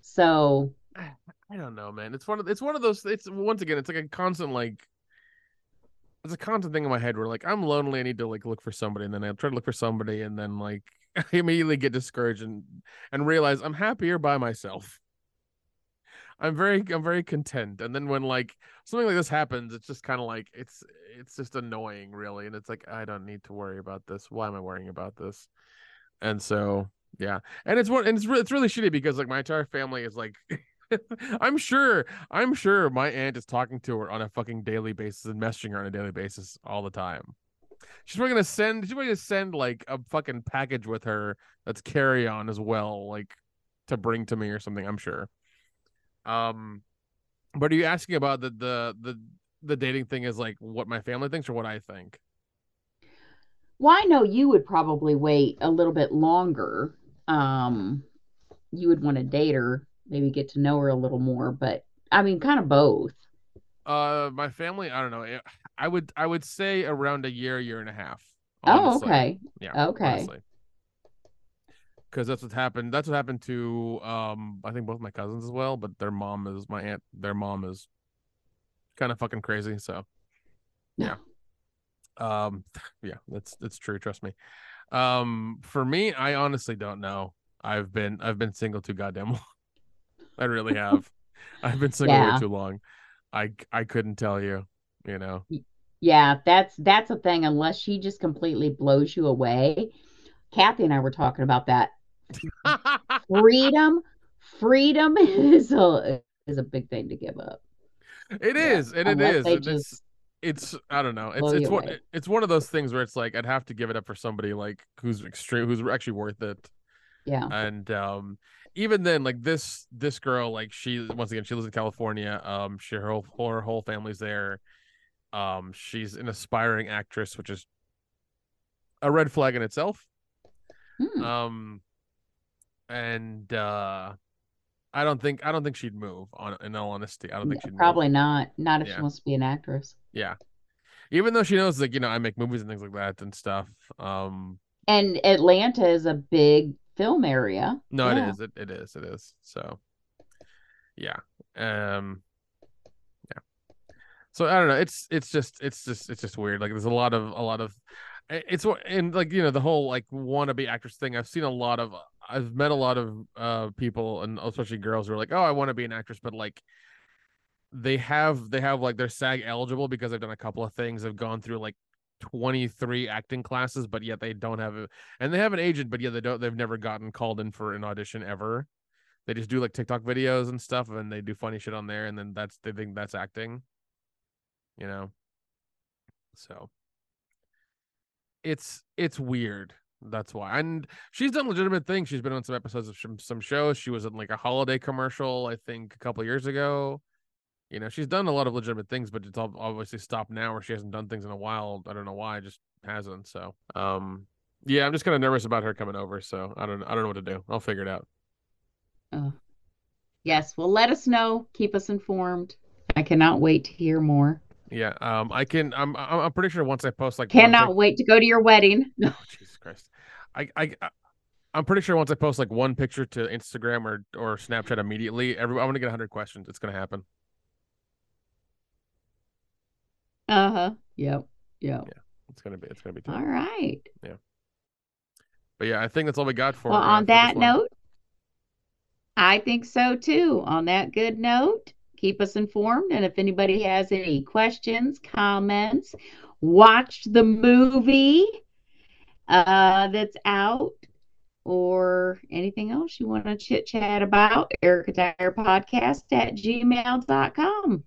So I don't know, man. It's one of it's one of those. It's once again, it's like a constant like. It's a constant thing in my head where like I'm lonely. I need to like look for somebody, and then I try to look for somebody, and then like I immediately get discouraged and and realize I'm happier by myself. I'm very I'm very content, and then when like something like this happens, it's just kind of like it's it's just annoying, really, and it's like I don't need to worry about this. Why am I worrying about this? And so yeah, and it's what and it's re- it's really shitty because like my entire family is like. I'm sure. I'm sure my aunt is talking to her on a fucking daily basis and messaging her on a daily basis all the time. She's probably gonna send. She's probably gonna send like a fucking package with her that's carry on as well, like to bring to me or something. I'm sure. Um, but are you asking about the the the the dating thing? Is like what my family thinks or what I think? Well, I know you would probably wait a little bit longer. Um, you would want to date her, maybe get to know her a little more, but I mean, kind of both. Uh, my family. I don't know. eh, I would I would say around a year, year and a half. Oh, okay. Yeah. Okay. Because that's what happened. That's what happened to um I think both my cousins as well, but their mom is my aunt. Their mom is kind of fucking crazy. So yeah. Um yeah, that's that's true. Trust me. Um for me, I honestly don't know. I've been I've been single too goddamn long. I really have. I've been single Yeah. way too long. I I couldn't tell you. You know. Yeah, that's that's a thing unless she just completely blows you away. Kathy and I were talking about that. Freedom, freedom is a is a big thing to give up. It Yeah, is, and it unless is, they and it's it's I don't know. It's it's one away. it's one of those things where it's like I'd have to give it up for somebody like who's extreme who's actually worth it. yeah. And um even then like this this girl like she once again she lives in California. Um she her whole her whole family's there. Um she's an aspiring actress which is a red flag in itself. Hmm. Um and uh I don't think I don't think she'd move on in all honesty. I don't think Yeah, she'd move. Probably not. Not if Yeah. she wants to be an actress. Yeah. Even though she knows like, you know, I make movies and things like that and stuff. Um And Atlanta is a big film area. no, Yeah. it is. It, it is. It is. So yeah. Um yeah. So I don't know. It's it's just it's just it's just weird. Like there's a lot of a lot of it's and like you know the whole like wannabe actress thing. I've seen a lot of I've met a lot of uh people and especially girls who are like, oh, I want to be an actress, but like they have they have like they're SAG eligible because they've done a couple of things. They've gone through like 23 acting classes, but yet they don't have a and they have an agent, but yet they don't they've never gotten called in for an audition ever. They just do like TikTok videos and stuff and they do funny shit on there and then that's they think that's acting. You know. So it's it's weird. That's why. And she's done legitimate things. She's been on some episodes of some, some shows. She was in like a holiday commercial, I think, a couple years ago. You know, she's done a lot of legitimate things, but it's all obviously stopped now where she hasn't done things in a while. I don't know why, just hasn't. So um yeah, I'm just kind of nervous about her coming over. So I don't I don't know what to do. I'll figure it out. Oh. Yes, well let us know. Keep us informed. I cannot wait to hear more. Yeah, um, I can. I'm. I'm pretty sure once I post like. Cannot wait to go to your wedding. oh, Jesus Christ, I, I, I'm pretty sure once I post like one picture to Instagram or or Snapchat immediately, every I'm gonna get 100 questions. It's gonna happen. Uh huh. Yep. Yep. Yeah, it's gonna be. It's gonna be. All right. Yeah. But yeah, I think that's all we got for. Well, uh, on that note, I think so too. On that good note keep us informed. And if anybody has any questions, comments, watched the movie uh, that's out, or anything else you want to chit chat about, Erica Dyer Podcast at gmail.com.